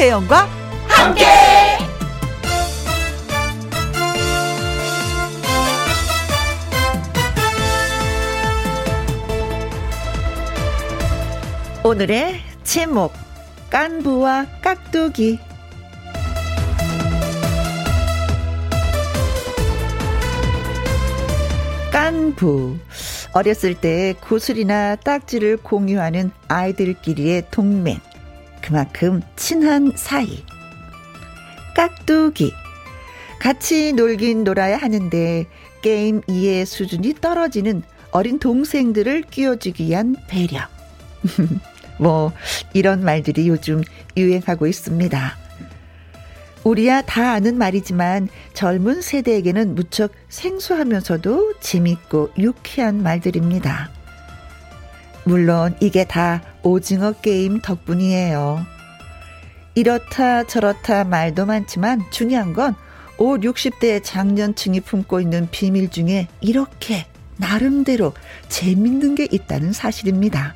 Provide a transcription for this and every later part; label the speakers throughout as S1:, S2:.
S1: 김혜영과 함께. 오늘의 제목 깐부와 깍두기. 깐부. 어렸을 때 구슬이나 딱지를 공유하는 아이들끼리의 동맹 그만큼 친한 사이 깍두기 같이 놀긴 놀아야 하는데 게임 이해 수준이 떨어지는 어린 동생들을 끼워주기 위한 배려 뭐 이런 말들이 요즘 유행하고 있습니다. 우리야 다 아는 말이지만 젊은 세대에게는 무척 생소하면서도 재밌고 유쾌한 말들입니다. 물론 이게 다 오징어 게임 덕분이에요. 이렇다 저렇다 말도 많지만 중요한 건 5, 60대 장년층이 품고 있는 비밀 중에 이렇게 나름대로 재밌는 게 있다는 사실입니다.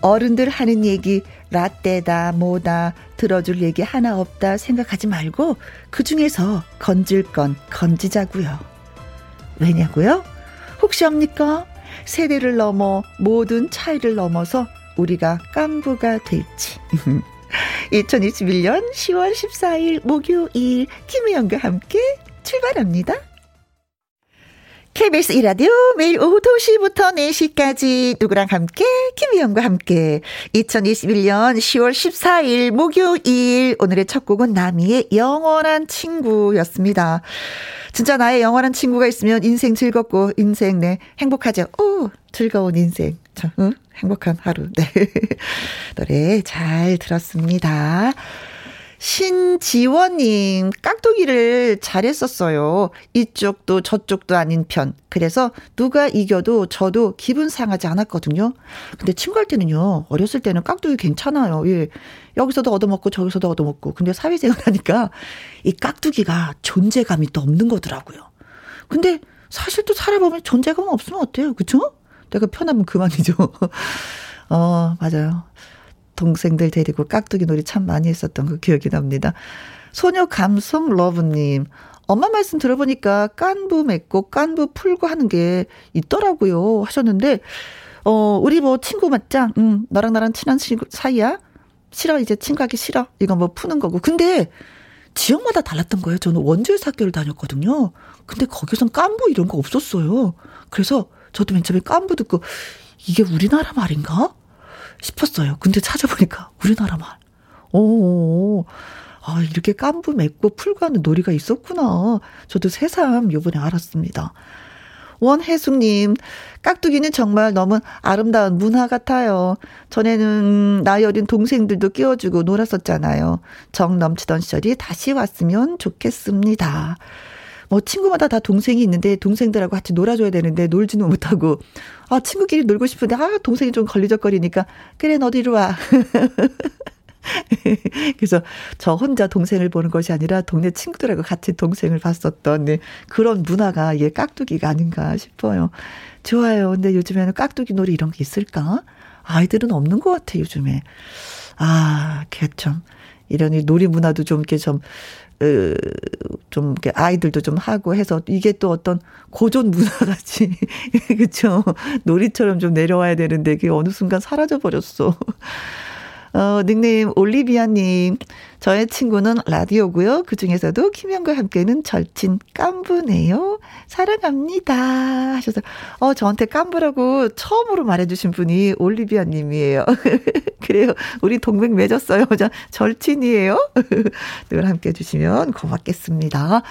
S1: 어른들 하는 얘기 라떼다 뭐다 들어줄 얘기 하나 없다 생각하지 말고 그 중에서 건질 건 건지자고요. 왜냐고요? 혹시 압니까? 세대를 넘어 모든 차이를 넘어서 우리가 깐부가 될지. 2021년 10월 14일 목요일 김혜영과 함께 출발합니다. KBS 이라디오 매일 오후 2시부터 4시까지 누구랑 함께 김희영과 함께 2021년 10월 14일 목요일 오늘의 첫 곡은 나미의 영원한 친구였습니다. 진짜 나의 영원한 친구가 있으면 인생 즐겁고 인생 내 행복하죠. 오 즐거운 인생. 저, 응? 행복한 하루. 네. 노래 잘 들었습니다. 신지원님, 깍두기를 잘했었어요. 이쪽도 저쪽도 아닌 편. 그래서 누가 이겨도 저도 기분 상하지 않았거든요. 근데 친구 할 때는요, 어렸을 때는 깍두기 괜찮아요. 예. 여기서도 얻어먹고 저기서도 얻어먹고. 근데 사회생활 하니까 이 깍두기가 존재감이 또 없는 거더라고요. 근데 사실 또 살아보면 존재감 없으면 어때요? 그쵸? 내가 편하면 그만이죠. 어, 맞아요. 동생들 데리고 깍두기 놀이 참 많이 했었던 그 기억이 납니다. 소녀 감성 러브님. 엄마 말씀 들어보니까 깐부 맺고 깐부 풀고 하는 게 있더라고요. 하셨는데, 어, 우리 뭐 친구 맞짱, 응, 너랑 나랑 친한 친구 사이야? 싫어, 이제 친구하기 싫어. 이건 뭐 푸는 거고. 근데, 지역마다 달랐던 거예요. 저는 원주에서 학교를 다녔거든요. 근데 거기선 깐부 이런 거 없었어요. 그래서 저도 맨 처음에 깐부 듣고, 이게 우리나라 말인가? 싶었어요. 근데 찾아보니까 우리나라 말. 오, 아, 이렇게 깐부 맺고 풀고 하는 놀이가 있었구나. 저도 새삼 요번에 알았습니다. 원혜숙님, 깍두기는 정말 너무 아름다운 문화 같아요. 전에는 나이 어린 동생들도 끼워주고 놀았었잖아요. 정 넘치던 시절이 다시 왔으면 좋겠습니다. 뭐 친구마다 다 동생이 있는데 동생들하고 같이 놀아줘야 되는데 놀지는 못하고 아 친구끼리 놀고 싶은데 아 동생이 좀 걸리적거리니까 그래 너도 이리 와. 그래서 저 혼자 동생을 보는 것이 아니라 동네 친구들하고 같이 동생을 봤었던 네, 그런 문화가 이게 깍두기가 아닌가 싶어요. 좋아요. 근데 요즘에는 깍두기 놀이 이런 게 있을까? 아이들은 없는 것 같아, 요즘에. 아, 개참. 이런 놀이 문화도 좀 이렇게 좀 좀, 이렇게 아이들도 좀 하고 해서 이게 또 어떤 고전 문화같이, 그쵸. 놀이처럼 좀 내려와야 되는데 그게 어느 순간 사라져 버렸어. 어, 닉네임 올리비아님. 저의 친구는 라디오고요. 그 중에서도 김현과 함께는 절친 깐부네요. 사랑합니다. 하셔서 어 저한테 깐부라고 처음으로 말해주신 분이 올리비아 님이에요. 그래요. 우리 동맹 맺었어요. 저 절친이에요. 늘 함께 해 주시면 고맙겠습니다.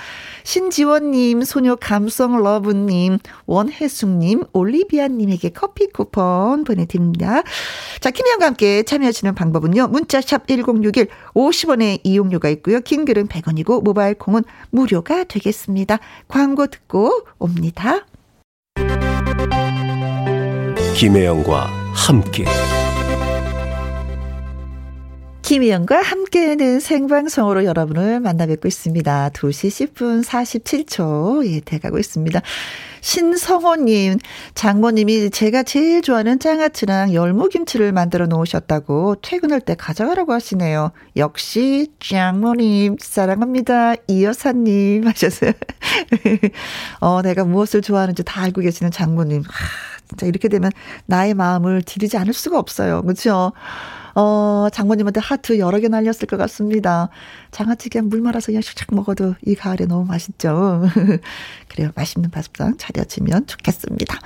S1: 신지원 님, 소녀 감성 러브 님, 원혜숙 님, 올리비아 님에게 커피 쿠폰 보내드립니다. 자, 김현과 함께 참여하시는 방법은요. 문자샵 1061 50원 100원의 이용료가 있고요. 긴 글은 100원이고 모바일 콩은 무료가 되겠습니다. 광고 듣고 옵니다.
S2: 김혜영과 함께
S1: 김희영과 함께하는 생방송으로 여러분을 만나 뵙고 있습니다. 2시 10분 47초, 예, 돼가고 있습니다. 신성호님, 장모님이 제가 제일 좋아하는 장아찌랑 열무김치를 만들어 놓으셨다고 퇴근할 때 가져가라고 하시네요. 역시 장모님, 사랑합니다. 이 여사님 하셨어요. 어, 내가 무엇을 좋아하는지 다 알고 계시는 장모님. 하, 진짜 이렇게 되면 나의 마음을 디리지 않을 수가 없어요. 그렇죠? 어, 장모님한테 하트 여러 개 날렸을 것 같습니다. 장아찌 그냥 물 말아서 그냥 샥샥 먹어도 이 가을에 너무 맛있죠. 그래요. 맛있는 밥상 차려지면 좋겠습니다.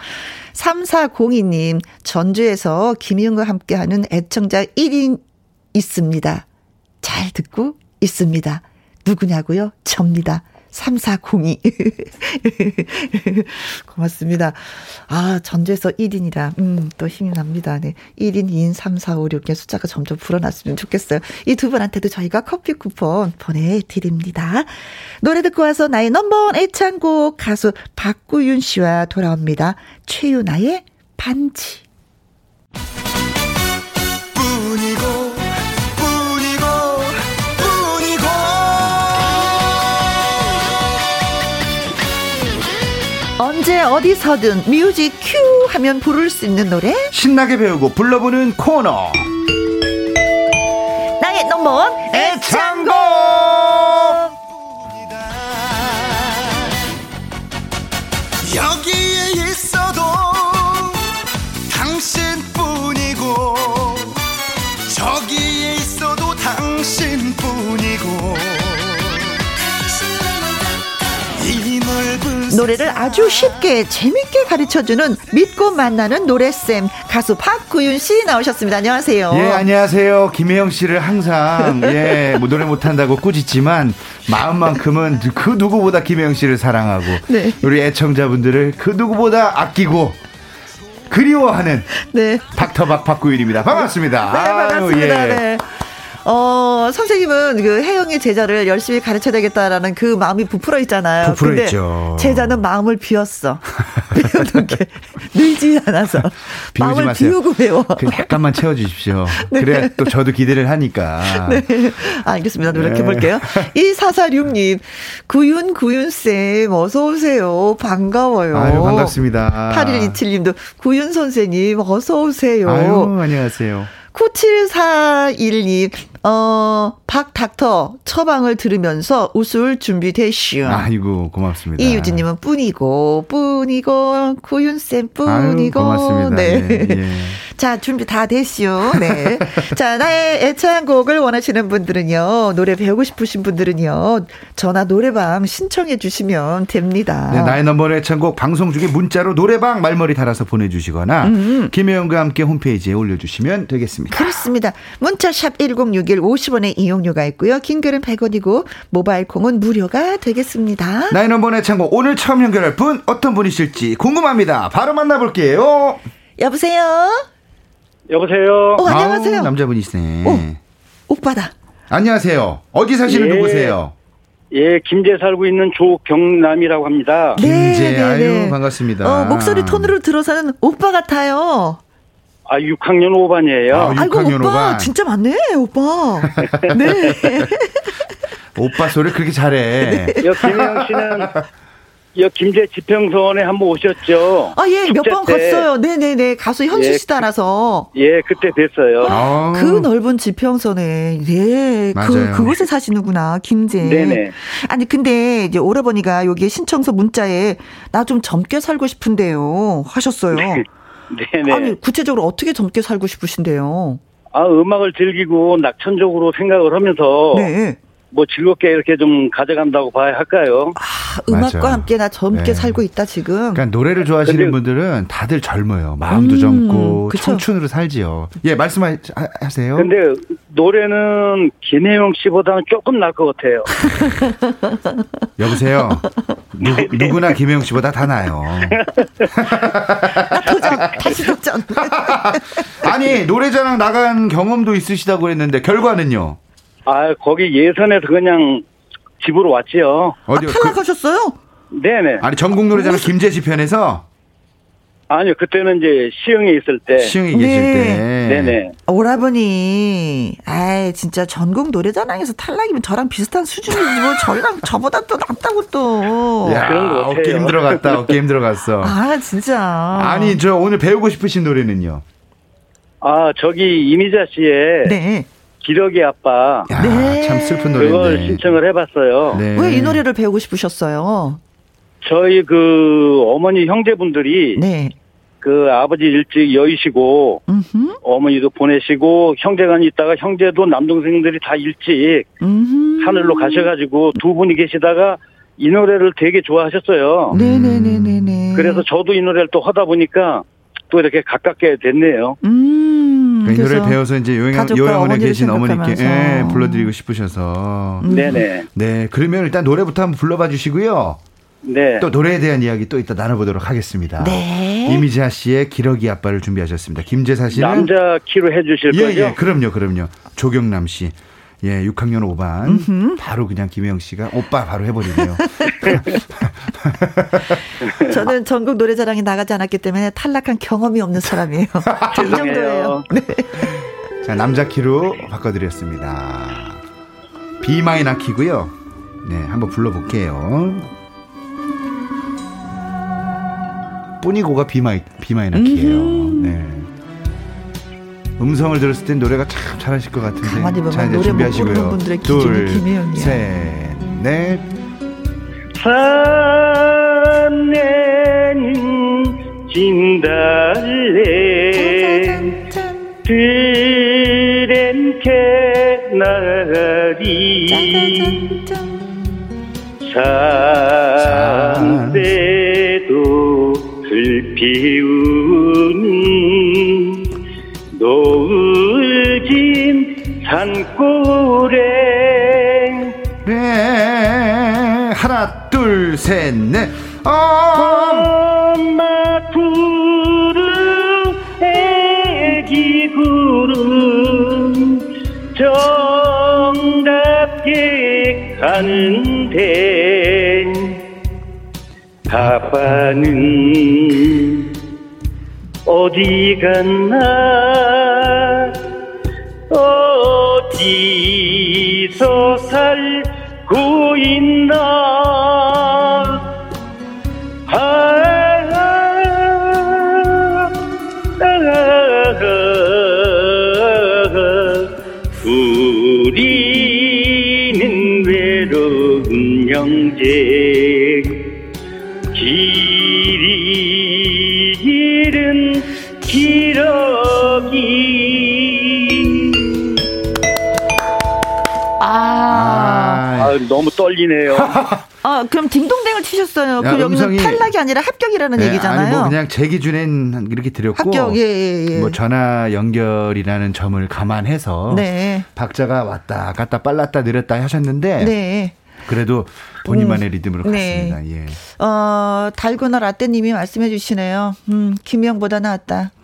S1: 3402님, 전주에서 김희영과 함께하는 애청자 1인 있습니다. 잘 듣고 있습니다. 누구냐고요? 접니다. 3402. 고맙습니다. 아, 전주에서 1인이라, 음, 또 힘이 납니다. 네. 1인, 2인, 3, 4, 5, 6의 숫자가 점점 불어났으면 좋겠어요. 이 두 분한테도 저희가 커피 쿠폰 보내드립니다. 노래 듣고 와서 나의 넘버원 애창곡 가수 박구윤 씨와 돌아옵니다. 최윤아의 반지. 언제 어디서든 뮤직 큐 하면 부를 수 있는 노래?
S2: 신나게 배우고 불러보는 코너.
S1: 나의 넘버원 애창곡 노래를 아주 쉽게 재밌게 가르쳐주는 믿고 만나는 노래쌤 가수 박구윤 씨 나오셨습니다. 안녕하세요.
S2: 예, 안녕하세요. 김혜영 씨를 항상 예, 뭐 노래 못한다고 꾸짖지만 마음만큼은 그 누구보다 김혜영 씨를 사랑하고 네. 우리 애청자분들을 그 누구보다 아끼고 그리워하는 네. 닥터박 박구윤입니다. 반갑습니다.
S1: 네, 반갑습니다. 아유, 예. 네. 어, 선생님은 그 혜영의 제자를 열심히 가르쳐야 되겠다라는 그 마음이 부풀어 있잖아요.
S2: 부풀어 근데 있죠.
S1: 제자는 마음을 비웠어. 비우는 게 늘지 않아서. 마음을 마세요. 비우고 배워.
S2: 그 약간만 채워주십시오. 네. 그래야 또 저도 기대를 하니까. 네.
S1: 알겠습니다. 노력해볼게요. 네. 2446님, 구윤, 구윤쌤, 어서오세요. 반가워요.
S2: 아유, 반갑습니다.
S1: 8127님도, 구윤 선생님, 어서오세요.
S2: 아유, 안녕하세요.
S1: 9741님, 어, 박 닥터 처방을 들으면서 웃을 준비 되시오.
S2: 아이고, 고맙습니다.
S1: 이유진님은 뿐이고, 뿐이고, 구윤쌤 뿐이고. 아유,
S2: 고맙습니다. 네. 네. 예.
S1: 자, 준비 다 됐시오. 네. 자, 나의 애창곡을 원하시는 분들은요, 노래 배우고 싶으신 분들은요, 전화 노래방 신청해 주시면 됩니다.
S2: 네, 나의 넘버의 애창곡 방송 중에 문자로 노래방 말머리 달아서 보내주시거나, 음. 김혜영과 함께 홈페이지에 올려주시면 되겠습니다.
S1: 그렇습니다. 문자샵 1061 50원의 이용료가 있고요. 긴 글은 100원이고, 모바일 콩은 무료가 되겠습니다.
S2: 넘버의 애창곡 오늘 처음 연결할 분, 어떤 분이실지 궁금합니다. 바로 만나볼게요.
S1: 여보세요?
S3: 여보세요.
S1: 어, 안녕하세요. 아우,
S2: 남자분이시네.
S1: 오, 오빠다.
S2: 안녕하세요. 어디 사시는 예, 누구세요?
S3: 예, 김제 살고 있는 조경남이라고 합니다.
S2: 김제, 네, 네, 아유, 네. 반갑습니다.
S1: 어, 목소리 톤으로 들어서는 오빠 같아요.
S3: 아, 6학년 5반이에요. 아,
S1: 6학년 아이고, 오빠, 5반. 진짜 맞네, 오빠. 네.
S2: 오빠 소리 그렇게 잘해.
S3: 네. 김혜영 씨는 여 김제 지평선에 한번 오셨죠?
S1: 아, 예, 몇 번 갔어요. 네네네. 가수 현수 예, 씨 따라서.
S3: 예, 그때 뵀어요.
S1: 아. 그 넓은 지평선에, 네. 그, 그곳에 사시는구나, 김제. 네네. 아니, 근데 이제 오라버니가 여기 신청서 문자에 나 좀 젊게 살고 싶은데요. 하셨어요. 네. 네네. 아니, 구체적으로 어떻게 젊게 살고 싶으신데요?
S3: 아, 음악을 즐기고 낙천적으로 생각을 하면서. 네. 뭐 즐겁게 이렇게 좀 가져간다고 봐야 할까요?
S1: 아, 음악과 맞아. 함께 나 젊게 네. 살고 있다 지금.
S2: 그러니까 노래를 좋아하시는 근데, 분들은 다들 젊어요. 마음도 음, 젊고 그쵸? 청춘으로 살지요. 예, 말씀하세요.
S3: 근데 노래는 김혜영 씨보다는 조금 나을 것 같아요.
S2: 여보세요. 누, 네, 네. 누구나 김혜영 씨보다 다 나요.
S1: 아, 도전 다시 도전.
S2: 아니 노래자랑 나간 경험도 있으시다고 했는데 결과는요?
S3: 아, 거기 예선에서 그냥 집으로 왔지요.
S1: 어디 아, 탈락하셨어요?
S3: 그, 네네.
S2: 아니 전국 노래자랑 김제시 편에서.
S3: 아니요, 그때는 이제 시흥에 있을 때.
S2: 시흥에 계실 네. 때.
S3: 네네.
S1: 오라버니, 아이, 진짜 전국 노래자랑에서 탈락이면 저랑 비슷한 수준이지, 뭐, 저희랑 저보다 또 낫다고 또.
S2: 야, 그런 거 어깨 힘들어갔다, 어깨 힘들어갔어.
S1: 아, 진짜.
S2: 아니, 저 오늘 배우고 싶으신 노래는요?
S3: 아, 저기 이미자 씨의. 네. 기러기 아빠.
S2: 야, 네. 참 슬픈 노래인데.
S3: 그걸 신청을 해봤어요.
S1: 네. 왜이 노래를 배우고 싶으셨어요?
S3: 저희 그 어머니 형제분들이 네. 그 아버지 일찍 여의시고 음흠. 어머니도 보내시고 형제간 있다가 형제도 남동생들이 다 일찍 음흠. 하늘로 가셔가지고 두 분이 계시다가 이 노래를 되게 좋아하셨어요.
S1: 네네네네네.
S3: 그래서 저도 이 노래를 또 하다 보니까 또 이렇게 가깝게 됐네요.
S1: 음.
S2: 이 노래 배워서 이제 요양, 요양원에 계신 어머니께 예, 불러드리고 싶으셔서.
S3: 음. 네네.
S2: 네. 그러면 일단 노래부터 한번 불러봐 주시고요.
S3: 네.
S2: 또 노래에 대한 이야기 또 이따 나눠보도록 하겠습니다.
S1: 네.
S2: 이미자 씨의 기러기 아빠를 준비하셨습니다. 김재사 씨는
S3: 남자 키로 해주실
S2: 예,
S3: 거죠?
S2: 예, 그럼요, 그럼요. 조경남 씨. 예, 6학년 5반. 음흠. 바로 그냥 김혜영 씨가 오빠 바로 해버리네요.
S1: 저는 전국 노래자랑에 나가지 않았기 때문에 탈락한 경험이 없는 사람이에요. 그 정도예요. 네.
S2: 자, 남자 키로 바꿔드렸습니다. B minor 키고요. 네, 한번 불러볼게요. 뿐이고가 B mi B minor 키예요. 네. 음성을 들었을 땐 노래가 참 잘하실 것 같은데.
S1: 가만히 보면 자, 노래 준비하시고요. 못 분들의 둘, 김혜영이야.
S2: 셋, 넷.
S3: 산내는 진달래. 드렌 캐나리. 산대도 피우는 노을진 산골에.
S2: 네 하나 둘 셋넷. 엄마
S3: 구름 애기 구름. 정답게 가는데 아빠는 어디 갔나? 어디서 살고 있나 아 너무 떨리네요.
S1: 아, 그럼 딩동댕을 치셨어요. 그 여기는 탈락이 아니라 합격이라는 네, 얘기잖아요.
S2: 아니 뭐 그냥 제 기준엔 이렇게 드렸고
S1: 합격, 예, 예, 예.
S2: 뭐 전화 연결이라는 점을 감안해서 네. 박자가 왔다 갔다 빨랐다 느렸다 하셨는데 네. 그래도 본인만의 음, 리듬으로 네. 갔습니다. 예.
S1: 어, 달고나 라떼님이 말씀해 주시네요. 음, 김영보다 낫다.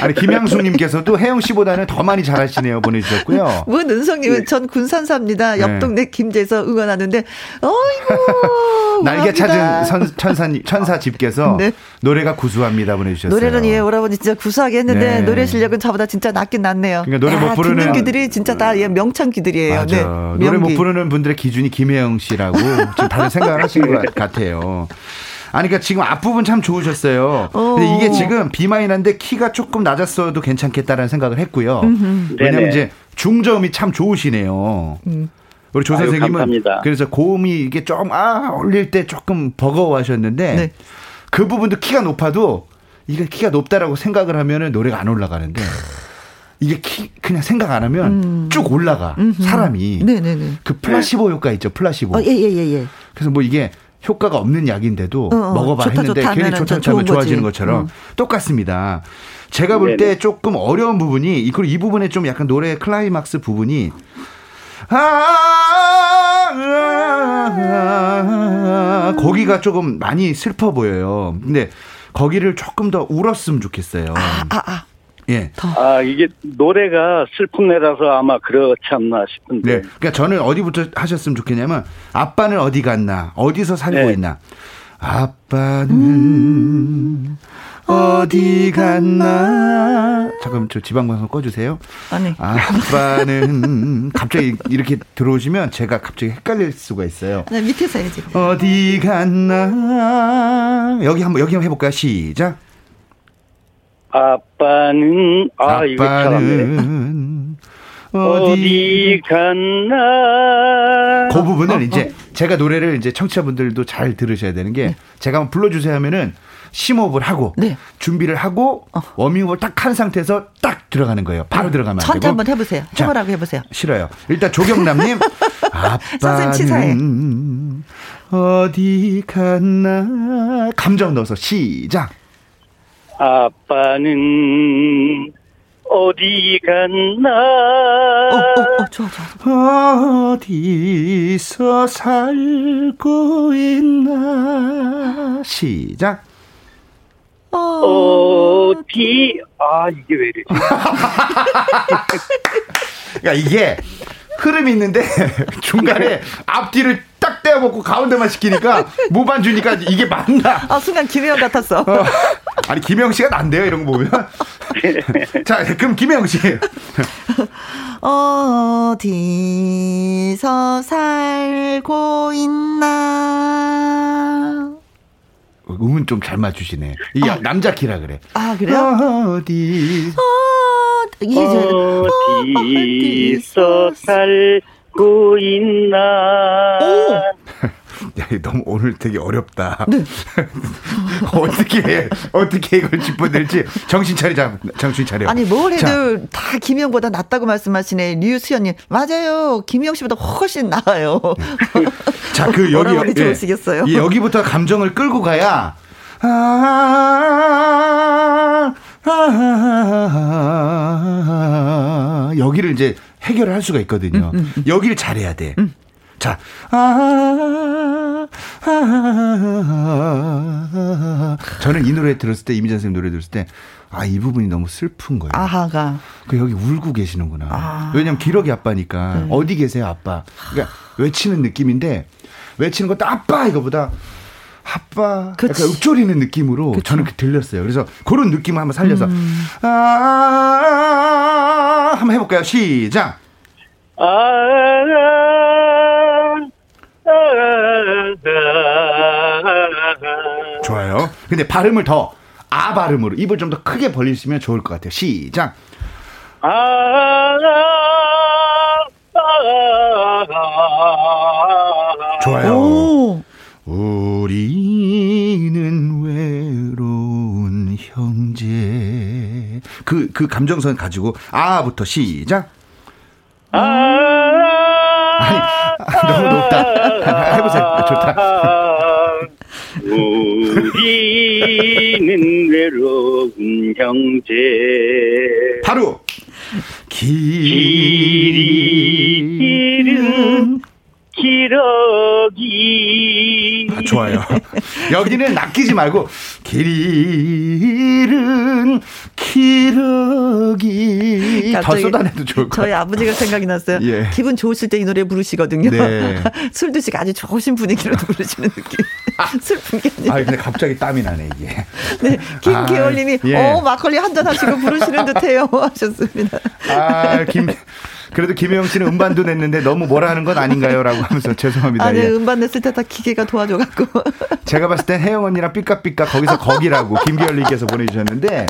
S2: 아니 김양숙님께서도 혜영 씨보다는 더 많이 잘하시네요 보내주셨고요.
S1: 문은성님은 네. 전 군산사입니다. 옆 네. 동네 김제에서 응원하는데 어이구
S2: 날개 찾은 선, 천사 천사 집께서 네. 노래가 구수합니다 보내주셨어요.
S1: 노래는 예 오라버니 진짜 구수하게 했는데 네. 노래 실력은 저보다 진짜 낫긴 낫네요.
S2: 그러니까 노래 야, 못 부르는 듣는
S1: 귀들이 진짜 다 예, 명창 귀들이에요.
S2: 맞아. 네. 노래 못 부르는 분들의 기준이 김혜영 씨라고 지금 다른 생각을 하신 것 같아요. 아니, 그러니까 지금 앞부분 참 좋으셨어요. 근데 이게 어. 지금 비마이너인데 키가 조금 낮았어도 괜찮겠다라는 생각을 했고요. 왜냐면 이제 중저음이 참 좋으시네요. 음. 우리 조 선생님은 그래서 고음이 이게 좀, 아, 올릴 때 조금 버거워하셨는데 네. 그 부분도 키가 높아도 이게 키가 높다라고 생각을 하면은 노래가 안 올라가는데 이게 키, 그냥 생각 안 하면 음. 쭉 올라가. 음흠. 사람이.
S1: 네네네.
S2: 그 플라시보 효과 있죠, 플라시보.
S1: 어, 예, 예, 예, 예.
S2: 그래서 뭐 이게 효과가 없는 약인데도 어, 어, 먹어봐 좋다, 했는데 좋다, 괜히 좋다 좋면 좋아지는 것처럼 음. 똑같습니다. 제가 볼 때 조금 어려운 부분이 그리고 이 부분에 좀 약간 노래 클라이막스 부분이 아, 아, 아, 거기가 조금 많이 슬퍼 보여요. 근데 거기를 조금 더 울었으면 좋겠어요.
S1: 아, 아, 아.
S2: 예.
S3: 아, 이게 노래가 슬픈 애라서 아마 그렇지 않나 싶은데.
S2: 네. 그러니까 저는 어디부터 하셨으면 좋겠냐면 아빠는 어디 갔나? 어디서 살고 네. 있나? 아빠는 음. 어디 갔나? 잠깐 저 지방 방송 꺼주세요.
S1: 아니.
S2: 아빠는 갑자기 이렇게 들어오시면 제가 갑자기 헷갈릴 수가 있어요.
S1: 네, 밑에서 해야지.
S2: 어디 갔나? 여기 한번 여기 한번 해볼까요? 시작.
S3: 아빠는 아 이거 잘안 어디 갔나?
S2: 그 부분은 어, 어. 이제 제가 노래를 이제 청취자분들도 잘 들으셔야 되는 게 네. 제가 한번 불러주세요 하면은 심호흡을 하고 네. 준비를 하고 어. 워밍업을 딱 한 상태에서 딱 들어가는 거예요. 바로 네. 들어가면
S1: 안 되고. 한번 해보세요. 해보라고 해보세요.
S2: 싫어요. 일단 조경남님 아빠는 어디 갔나 감정 넣어서 시작.
S3: 아빠는 어디 갔나? 어,
S1: 어, 어, 좋아, 좋아.
S2: 어디서 살고 있나? 시작.
S3: 어디 아 이게 왜 이래?
S2: 그러니까 이게 흐름이 있는데 중간에 앞뒤를 딱 떼어먹고 가운데만 시키니까 무반 주니까 이게 맞나?
S1: 아 순간 김혜영 같았어. 어,
S2: 아니 김혜영 씨가 난데요 이런 거 보면. 자 그럼 김혜영 씨.
S1: 어디서 살고 있나?
S2: 음은 좀 잘 맞추시네. 이 아. 남자 키라 그래.
S1: 아 그래요?
S2: 어디 어,
S3: 이게 어디서 살 고 있나?
S2: 야, 너무 오늘 되게 어렵다. 네. 어떻게 어떻게 이걸 짚어낼지 정신 차리자. 정신 차려.
S1: 아니 뭘 해도 자. 다 김영보다 낫다고 말씀하시네. 류수연님 맞아요. 김영 씨보다 훨씬 나아요.
S2: 자, 그 여기? 예, 여기부터 감정을 끌고 가야 아, 아, 아, 여기를 이제 해결을 할 수가 있거든요. 음, 음, 음. 여기를 잘해야 돼. 음. 자, 아, 아, 아, 저는 이 노래 들었을 때, 이미자 선생님 노래 들었을 때, 아, 이 부분이 너무 슬픈 거예요.
S1: 아하가.
S2: 그 여기 울고 계시는구나. 아. 왜냐면 기러기 아빠니까. 네. 어디 계세요, 아빠? 그러니까 외치는 느낌인데, 외치는 것도 아빠! 이거보다, 아빠 그치. 약간 읊조리는 느낌으로 그쵸. 저는 들렸어요. 그래서 그런 느낌을 한번 살려서 음. 아 한번 해볼까요? 시작. 좋아요. 근데 발음을 더 아 발음으로 입을 좀 더 크게 벌리시면 좋을 것 같아요. 시작. 아, 좋아요. 오. 그, 그 감정선 가지고, 아부터 시작. 아, 아니, 너무 높다. 해보세요. 좋다.
S3: 우리는 외로운 형제.
S2: 바로, 길은
S3: 기러기.
S2: 아, 좋아요. 여기는 낚이지 말고 길은 기러기. 더 쏟아내도 좋을 것
S1: 저희 아버지가 생각이 났어요. 예. 기분 좋으실 때 이 노래 부르시거든요. 네. 술 드시고 아주 좋으신 분위기로 부르시는 느낌. 슬픈 게 아니라.
S2: 아, 근데 갑자기 땀이 나네, 이게.
S1: 네. 김계월님이, 아, 예. 어, 막걸리 한 잔 하시고 부르시는 듯 해요. 하셨습니다.
S2: 아, 김. 그래도 김혜영 씨는 음반도 냈는데 너무 뭐라 하는 건 아닌가요? 라고 하면서 죄송합니다.
S1: 아, 네, 예. 음반 냈을 때 다 기계가 도와줘갖고.
S2: 제가 봤을 때 혜영 언니랑 삐까삐까 거기서 거기라고 김기열님께서 보내주셨는데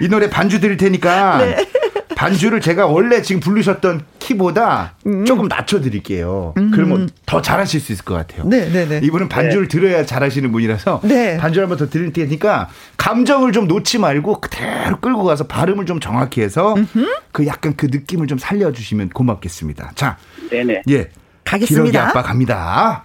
S2: 이 노래 반주 드릴 테니까 네. 반주를 제가 원래 지금 부르셨던 키보다 음. 조금 낮춰드릴게요. 음. 그러면 더 잘하실 수 있을 것 같아요.
S1: 네, 네, 네.
S2: 이분은 반주를 네. 들어야 잘하시는 분이라서 네. 반주를 한번 더 드릴 테니까 감정을 좀 놓지 말고 그대로 끌고 가서 발음을 좀 정확히 해서 음흠. 그 약간 그 느낌을 좀 살려주시면 고맙겠습니다. 자,
S3: 네네.
S2: 예,
S1: 가겠습니다.
S2: 기러기 아빠 갑니다.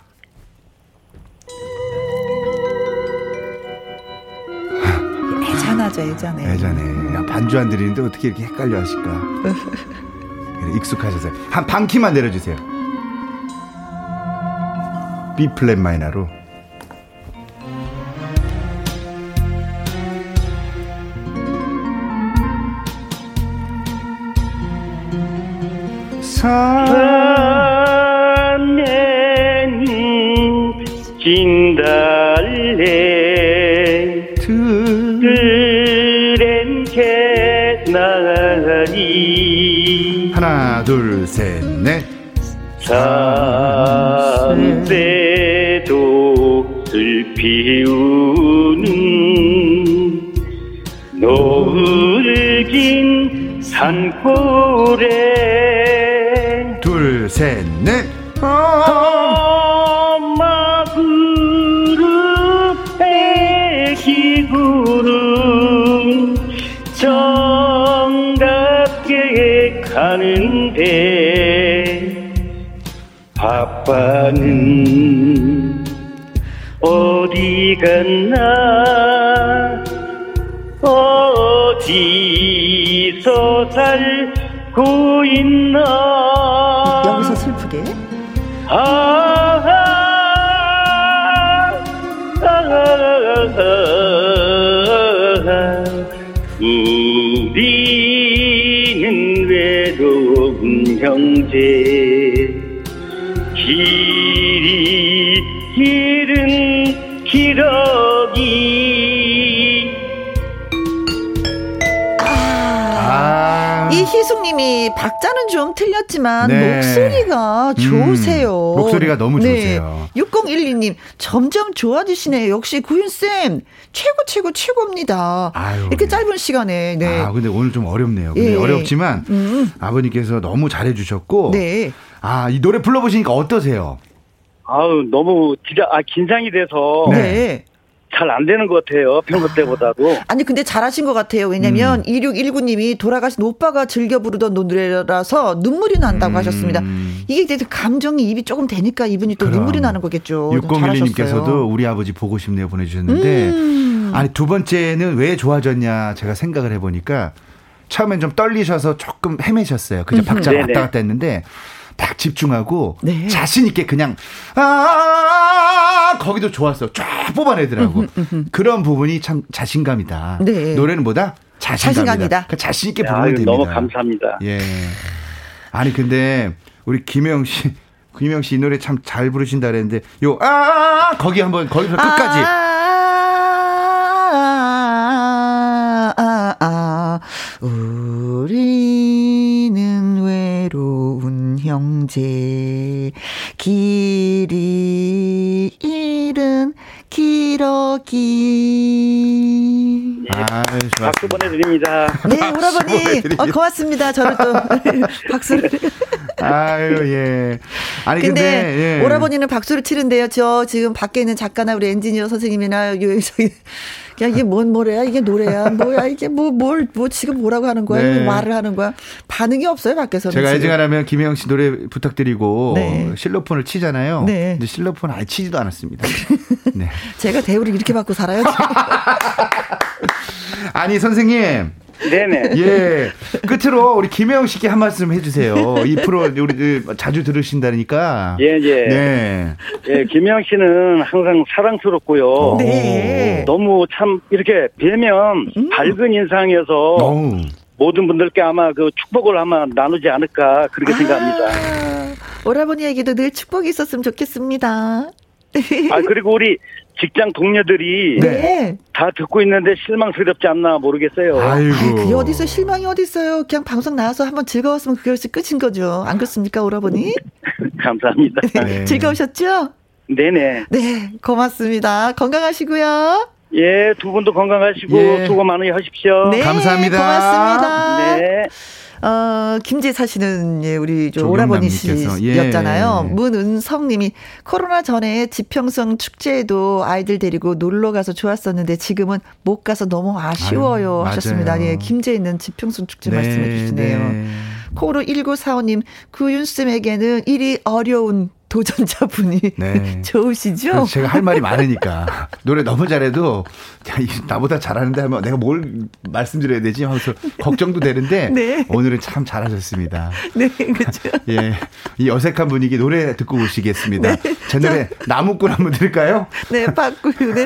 S1: 애잔하죠, 애잔해.
S2: 애잔해. 야, 반주 안 드리는데 어떻게 이렇게 헷갈려 하실까? 익숙하셔서. 한 반키만 내려주세요. B 플랫 마이너로.
S3: 산 진달래.
S2: 들엔게 나니 하나 둘셋넷.
S3: 산대도 들피우는 노을긴 산골에.
S2: 둘셋
S3: 어디 갔나 어디서 살고 있나?
S1: 여기서 슬프게? 아, 아,
S3: 아, 아, 우리는 외로운 형제. 길이 길은 기러기
S1: 아, 이 희숙님이 박자는 좀 틀렸지만 네. 목소리가 음, 좋으세요.
S2: 음, 목소리가 너무 네. 좋으세요.
S1: 6012님 점점 좋아지시네요. 역시 구윤쌤 최고 최고 최고입니다. 아유, 이렇게 네. 짧은 시간에. 네.
S2: 아 근데 오늘 좀 어렵네요. 근데 예. 어렵지만 음. 아버님께서 너무 잘해주셨고. 네. 아이 노래 불러보시니까 어떠세요?
S3: 아우 너무 진짜 아 긴장이 돼서 네. 잘 안 되는 것 같아요. 평소 때보다도.
S1: 아니 근데 잘하신 것 같아요. 왜냐면 음. 2619님이 돌아가신 오빠가 즐겨 부르던 노래라서 눈물이 난다고 음. 하셨습니다. 이게 이제 감정이 입이 조금 되니까 이분이 또 그럼. 눈물이 나는 거겠죠.
S2: 6012님께서도 우리 아버지 보고 싶네요 보내주셨는데 음. 아니 두 번째는 왜 좋아졌냐 제가 생각을 해보니까 처음엔 좀 떨리셔서 조금 헤매셨어요. 그냥 박자 왔다 갔다 했는데 딱 집중하고 네. 자신 있게 그냥 아 거기도 좋았어 쫙 뽑아내더라고 그런 부분이 참 자신감이다. 네. 노래는 뭐다 자신감이다. 자신감이다. 그러니까 자신 있게 부르면 됩니다.
S3: 너무 감사합니다.
S2: 예. 아니 근데 우리 김영 씨. 김영 씨 이 노래 참 잘 부르신다 그랬는데 요 아 거기 한번 거기서 끝까지
S1: 아, 형제 길이 잃은 기러기
S3: 네, 아, 박수 보내드립니다.
S1: 네, 오라버니 어, 고맙습니다. 저를 또 박수를.
S2: 아유 예. 아니
S1: 근데, 근데 예. 오라버니는 박수를 치는데요. 저 지금 밖에 있는 작가나 우리 엔지니어 선생님이나 저기 야 이게 뭔 노래야 이게 노래야 뭐야 이게 뭐 뭘뭐 뭐 지금 뭐라고 하는 거야 네. 말을 하는 거야 반응이 없어요 밖에서
S2: 제가 애증하라면 김혜영 씨 노래 부탁드리고 네. 실로폰을 치잖아요. 네. 근데 실로폰 아예 치지도 않았습니다.
S1: 네. 제가 대우를 이렇게 받고 살아요.
S2: 아니 선생님.
S3: 네네.
S2: 예. 끝으로 우리 김혜영 씨께 한 말씀 해주세요. 이 프로 우리 자주 들으신다니까.
S3: 예, 예. 네. 예, 김혜영 씨는 항상 사랑스럽고요. 네. 너무 참 이렇게 뵈면 음. 밝은 인상이어서 오. 모든 분들께 아마 그 축복을 아마 나누지 않을까 그렇게 아. 생각합니다.
S1: 오라버니에게도 늘 축복이 있었으면 좋겠습니다.
S3: 아 그리고 우리 직장 동료들이 네. 다 듣고 있는데 실망스럽지 않나 모르겠어요.
S1: 아이고. 아이, 그게 어디서 실망이 어디 있어요? 그냥 방송 나와서 한번 즐거웠으면 그것이 끝인 거죠. 안 그렇습니까, 오라버니?
S3: 감사합니다.
S1: 네. 즐거우셨죠?
S3: 네네.
S1: 네, 고맙습니다. 건강하시고요.
S3: 예, 두 분도 건강하시고 예. 수고 많이 하십시오.
S2: 네, 감사합니다.
S1: 고맙습니다. 네. 어, 김제사 씨는 예, 우리 저 오라버니 씨였잖아요. 예. 문은성 님이 코로나 전에 지평선 축제에도 아이들 데리고 놀러 가서 좋았었는데 지금은 못 가서 너무 아쉬워요 아유, 하셨습니다. 예, 김제에 있는 지평선 축제 네, 말씀해 주시네요. 네. 코로 1945님, 구윤쌤에게는 일이 어려운 도전자분이 네. 좋으시죠?
S2: 제가 할 말이 많으니까 노래 너무 잘해도 야, 나보다 잘하는데 하면 내가 뭘 말씀드려야 되지 하면서 걱정도 되는데 네. 오늘은 참 잘하셨습니다.
S1: 네, 그렇죠.
S2: 예, 이 어색한 분위기 노래 듣고 오시겠습니다. 네. 제 노래 나무꾼 한번 들을까요?
S1: 네, 박구윤의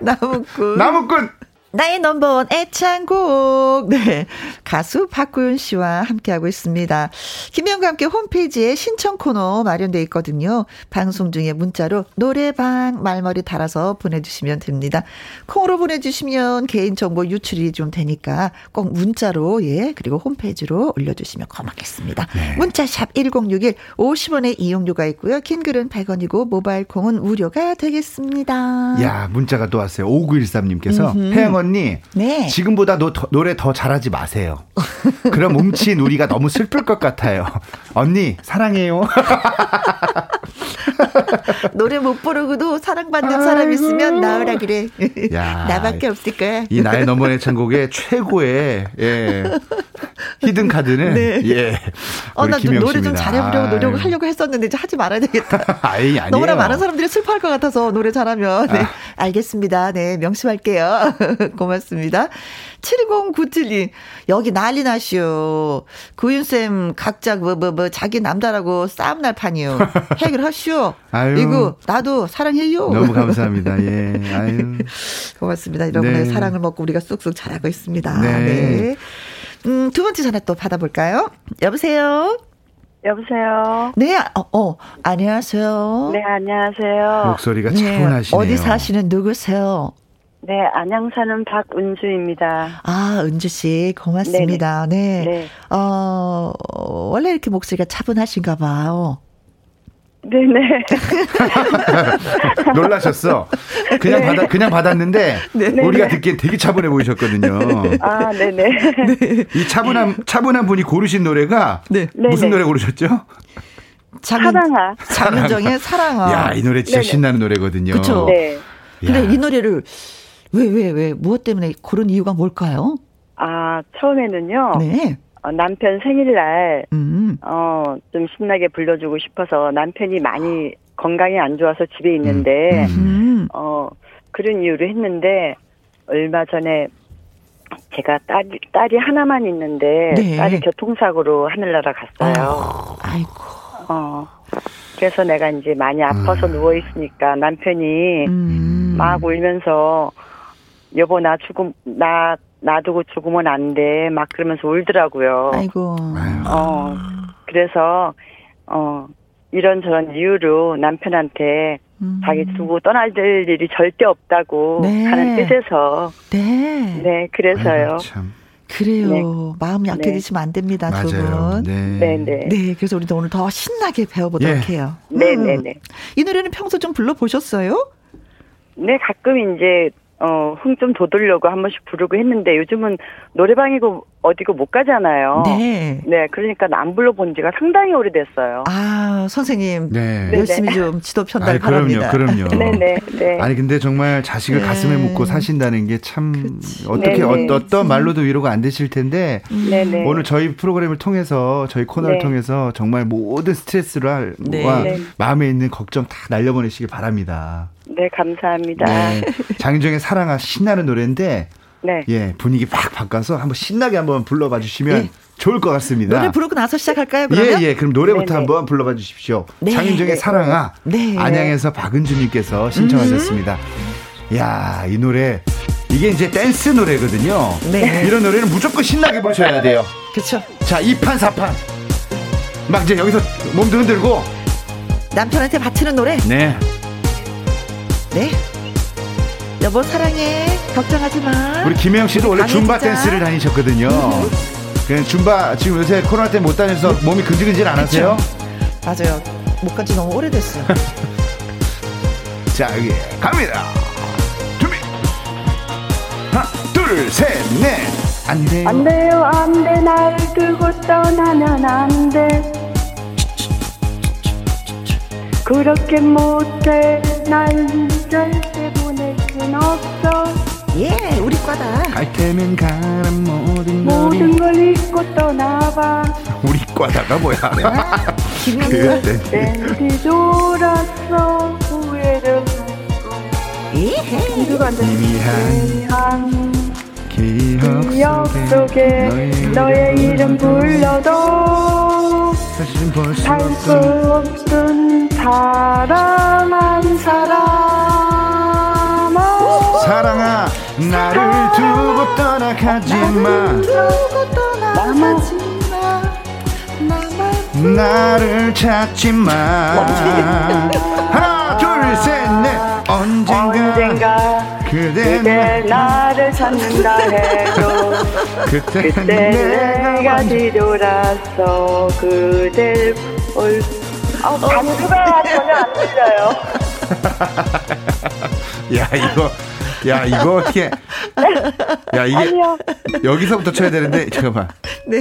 S1: 나무꾼.
S2: 나무꾼.
S1: 나의 넘버원 애창곡. 네. 가수 박구윤 씨와 함께하고 있습니다. 김영과 함께 홈페이지에 신청 코너 마련되어 있거든요. 방송 중에 문자로 노래방 말머리 달아서 보내주시면 됩니다. 콩으로 보내주시면 개인정보 유출이 좀 되니까 꼭 문자로, 예, 그리고 홈페이지로 올려주시면 고맙겠습니다. 네. 문자샵 1061 50원의 이용료가 있고요. 긴 글은 100원이고 모바일 콩은 무료가 되겠습니다.
S2: 야, 문자가 또 왔어요. 5913님께서 혜영 언니, 네. 지금보다 노, 더, 노래 더 잘하지 마세요. 그럼 뭉친 우리가 너무 슬플 것 같아요. 언니, 사랑해요.
S1: 노래 못 부르고도 사랑받는 사람 있으면 나으라 그래. 야, 나밖에 없을 거야.
S2: 이 나의 넘버의 천곡의 최고의 예. 히든 카드는 네. 예.
S1: 어, 나 노래 좀 잘해보려고 노력을 하려고 했었는데 이제 하지 말아야 되겠다. 아니, 아니에요. 너무나 많은 사람들이 슬퍼할 것 같아서 노래 잘하면. 네. 아. 알겠습니다. 네, 명심할게요. 고맙습니다. 7097님, 여기 난리 나시오. 구윤쌤, 각자, 뭐, 뭐, 뭐, 자기 남자라고 싸움 날 판이요. 해결하시오. 아유. 이거, 나도 사랑해요.
S2: 너무 감사합니다. 예. 아유.
S1: 고맙습니다. 여러분의 네. 사랑을 먹고 우리가 쑥쑥 잘하고 있습니다. 네. 네. 음, 두 번째 전화 또 받아볼까요? 여보세요?
S4: 여보세요.
S1: 네, 어, 어, 안녕하세요.
S4: 네, 안녕하세요.
S2: 목소리가 네, 차분하시네요.
S1: 어디 사시는 누구세요?
S4: 네, 안양 사는 박은주입니다.
S1: 아, 은주 씨, 고맙습니다. 네네. 네. 네. 어, 원래 이렇게 목소리가 차분하신가 봐요.
S4: 네네.
S2: 놀라셨어. 그냥 네. 받아 그냥 받았는데 네네. 우리가 듣기엔 되게 차분해 보이셨거든요.
S4: 아, 네네.
S2: 네. 이 차분한 차분한 분이 고르신 노래가 네. 무슨 노래 고르셨죠?
S4: 장윤, 사랑아.
S1: 장윤정의 사랑아.
S2: 야, 이 노래 진짜 네네. 신나는 노래거든요.
S1: 그렇죠. 네. 근데 이 노래를 왜, 왜, 왜, 무엇 때문에 고른 이유가 뭘까요?
S4: 아, 처음에는요. 네. 어, 남편 생일날, 음. 어, 좀 신나게 불러주고 싶어서 남편이 많이 건강이 안 좋아서 집에 있는데, 음. 음. 어, 그런 이유로 했는데, 얼마 전에 제가 딸, 딸이 하나만 있는데, 네. 딸이 교통사고로 하늘나라 갔어요. 어, 아이고. 어, 그래서 내가 이제 많이 아파서 음. 누워 있으니까 남편이 음. 막 울면서, 여보 나 죽음 나 놔두고 죽으면 안 돼. 막 그러면서 울더라고요.
S1: 아이고.
S4: 어. 그래서 어 이런저런 이유로 남편한테 음. 자기 두고 떠날 일이 절대 없다고 네. 하는 뜻에서 네. 네, 그래서요. 참.
S1: 그래요. 네. 마음 약해지시면 안 됩니다, 두 분. 네. 네, 네. 네, 그래서 우리도 오늘 더 신나게 배워보도록 예. 해요.
S4: 네, 네, 네.
S1: 이 노래는 평소 좀 불러보셨어요?
S4: 네, 가끔 이제 어, 흥 좀 돋으려고 한 번씩 부르고 했는데 요즘은 노래방이고 어디고 못 가잖아요. 네. 네, 그러니까 안 불러본 지가 상당히 오래됐어요.
S1: 아, 선생님. 네. 열심히 좀 지도 편달 바랍니다.
S2: 그럼요, 그럼요. 네네. 네. 아니, 근데 정말 자식을 네. 가슴에 묻고 사신다는 게 참 어떻게 어, 어떤 말로도 위로가 안 되실 텐데 네네. 오늘 저희 프로그램을 통해서 저희 코너를 네. 통해서 정말 모든 스트레스와 네. 마음에 있는 걱정 다 날려보내시길 바랍니다.
S4: 네, 감사합니다. 네.
S2: 장윤정의 사랑아 신나는 노래인데 네. 예, 분위기 팍 바꿔서 한번 신나게 한번 불러봐 주시면 네. 좋을 것 같습니다.
S1: 노래 부르고 나서 시작할까요? 그러면?
S2: 예, 예. 그럼 노래부터 네네. 한번 불러봐 주십시오. 네. 장윤정의 사랑아. 네. 안양에서 박은주님께서 신청하셨습니다. 음. 야, 이 노래 이게 이제 댄스 노래거든요. 네. 이런 노래는 무조건 신나게 부르셔야 돼요.
S1: 그렇죠.
S2: 자, 2판 4판. 막 이제 여기서 몸도 흔들고
S1: 남편한테 바치는 노래.
S2: 네.
S1: 네. 여보 사랑해. 걱정하지 마.
S2: 우리 김혜영 씨도 원래 줌바 댄스를 다니셨거든요. 그냥 줌바 지금 요새 코로나 때문에 못 다녀서 몸이 근질근질 안 하세요?
S1: 맞아요. 못 간지 너무 오래됐어요.
S2: 자, 여기 갑니다. 준비. 하나, 둘, 셋, 넷. 안 돼요.
S4: 안 돼요, 안 돼. 날 두고 떠나면 안 돼. 그렇게 못해. 날 절대 보낼 순 없어.
S1: 예, 우리 과다.
S2: 갈 테면 가라 모든
S4: 걸 모든 걸 잊고 떠나봐.
S2: 우리 과다가 뭐야?
S1: 김현우.
S4: 댄디 돌았어 후회를
S1: 하고.
S2: 희미한 기억,
S4: 기억 속에 너의, 너의 이름 불러도 다시는 볼수 없던 사랑한 사람아.
S2: 사랑아 나를 두 두고 떠나가지 마. 두고 떠나가지 마. 나를 찾지 마. 하나 둘셋넷 언젠가, 언젠가
S4: 그대, 그대 나를 찾는다 해도 그때, 그때 내가 뒤돌아서 그댈 올 아, 반주가 전혀 안 들려요.
S2: 야 이거 야 이거 어떻게 야 이게 아니요. 여기서부터 쳐야 되는데 잠깐만 네.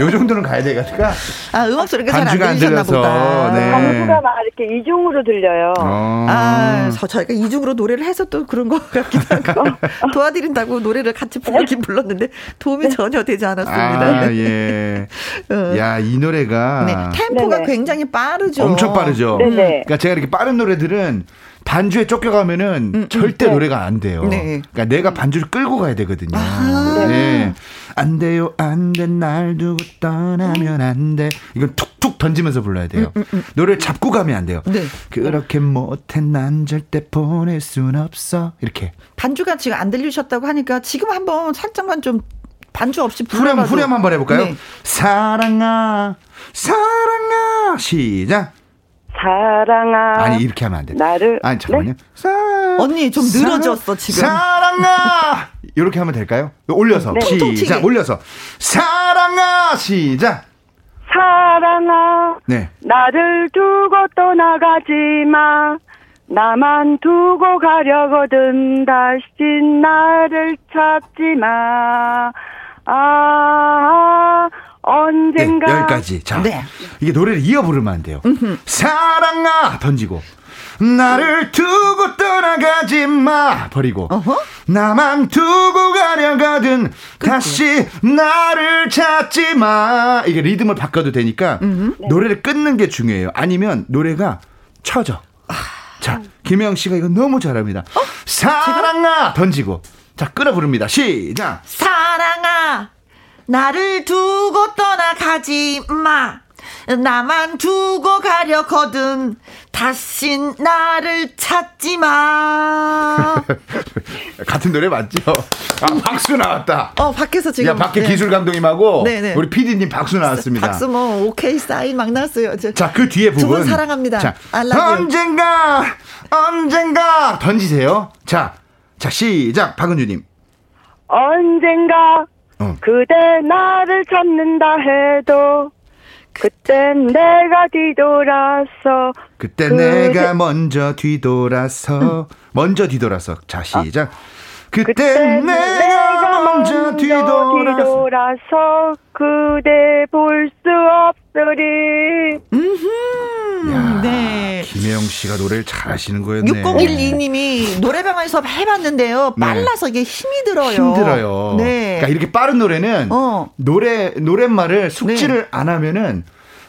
S2: 요 정도는 가야 되니까
S1: 아 음악 소리가 잘안 들리셨나 보다
S4: 네. 반주가 막 이렇게 이중으로 들려요 어.
S1: 아 저희가 이중으로 노래를 해서 또 그런 것 같기도 하고 도와드린다고 노래를 같이 부르긴 불렀는데 도움이 전혀 되지 않았습니다
S2: 아, 예. 어. 야이 노래가 네.
S1: 템포가 네네. 굉장히 빠르죠
S2: 엄청 빠르죠 네네. 그러니까 제가 이렇게 빠른 노래들은 반주에 쫓겨가면은 음, 음, 절대 네. 노래가 안 돼요. 네. 그러니까 내가 반주를 끌고 가야 되거든요. 아, 네. 안 돼요, 안 돼, 날 두고 떠나면 안 돼. 이건 툭툭 던지면서 불러야 돼요. 음, 음, 음. 노래를 잡고 가면 안 돼요. 네. 그렇게 못해 난 절대 보낼 순 없어. 이렇게.
S1: 반주가 지금 안 들리셨다고 하니까 지금 한번 살짝만 좀 반주 없이
S2: 후렴, 후렴 한번 해볼까요? 네. 사랑아, 사랑아, 시작.
S4: 사랑아.
S2: 아니 이렇게 하면 안 돼.
S4: 나를
S2: 아니 잠깐만요. 네? 사...
S1: 언니 좀 늘어졌어 지금.
S2: 사랑아. 이렇게 하면 될까요? 올려서 네. 시작. 올려서 사랑아 시작.
S4: 사랑아. 네. 나를 두고 떠나가지 마. 나만 두고 가려거든 다시 나를 찾지 마. 아. 언젠가.
S2: 네, 여기까지. 자, 네. 이게 노래를 이어 부르면 안 돼요. 음흠. 사랑아 던지고 나를 두고 떠나가지 마 버리고 어허? 나만 두고 가려거든 다시 나를 찾지 마 이게 리듬을 바꿔도 되니까 음흠. 노래를 끊는 게 중요해요. 아니면 노래가 쳐져. 아. 자, 김영 씨가 이거 너무 잘합니다. 어? 사랑아 던지고 자 끊어 부릅니다. 시작.
S1: 사랑아 나를 두고 떠나가지 마. 나만 두고 가려거든. 다시 나를 찾지 마.
S2: 같은 노래 맞죠? 아, 박수 나왔다.
S1: 어, 밖에서 지금.
S2: 야, 밖에 네. 기술 감독님하고 네네. 우리 PD님 박수 나왔습니다.
S1: 박수 뭐, 오케이 사인 막 나왔어요.
S2: 자, 그 뒤에 부분.
S1: 두분 사랑합니다. 자,
S2: 언젠가, 언젠가 던지세요. 자, 자, 시작. 박은주님.
S4: 언젠가 어. 그대 나를 찾는다 해도 그땐 내가 뒤돌아서
S2: 그때 그대... 내가 먼저 뒤돌아서. 먼저 뒤돌아서. 자 시작. 그때, 그때 내가, 먼저 뒤돌아서, 뒤돌아서
S4: 그대 볼 수 없으리
S2: 야, 네. 김혜영 씨가 노래를 잘하시는 거였네.
S1: 6012님이 노래방을 서 해봤는데요. 네. 빨라서 이게 힘이 들어요.
S2: 힘들어요. 네. 그러니까 이렇게 빠른 노래는 어. 노래 노랫말을 숙지를 네. 안 하면은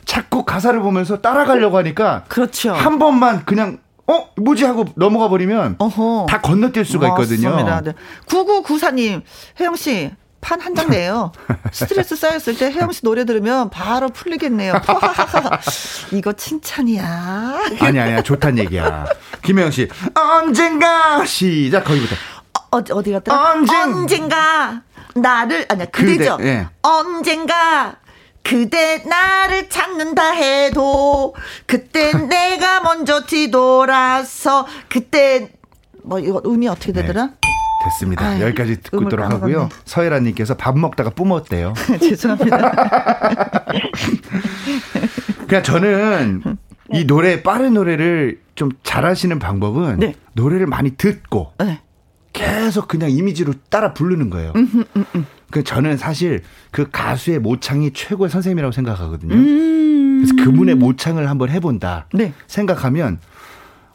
S2: 자꾸 가사를 보면서 따라가려고 하니까
S1: 그렇죠.
S2: 한 번만 그냥 어 뭐지 하고 넘어가 버리면 어허. 다 건너뛸 수가 있거든요. 맞습니다. 네.
S1: 9994님 혜영 씨 판 한 장 내요. 스트레스 쌓였을 때 혜영 씨 노래 들으면 바로 풀리겠네요. 이거 칭찬이야.
S2: 아니 아니야 좋단 얘기야. 김혜영 씨 언젠가 시작 거기부터.
S1: 어, 어디 갔다? 언젠... 언젠 가 나를 아니야 그대죠. 그대, 예. 언젠가 그대 나를 찾는다 해도 그때 내가 먼저 뒤돌아서 그때 뭐 이거 의미 어떻게 되더라? 네.
S2: 됐습니다. 아유, 여기까지 듣고 있도록 하고요. 서혜라님께서 밥 먹다가 뿜었대요.
S1: 죄송합니다.
S2: 그냥 저는 이 노래 빠른 노래를 좀 잘하시는 방법은 네. 노래를 많이 듣고 네. 계속 그냥 이미지로 따라 부르는 거예요. 음, 음, 음. 그 저는 사실 그 가수의 모창이 최고의 선생님이라고 생각하거든요. 음. 그래서 그분의 모창을 한번 해본다 네. 생각하면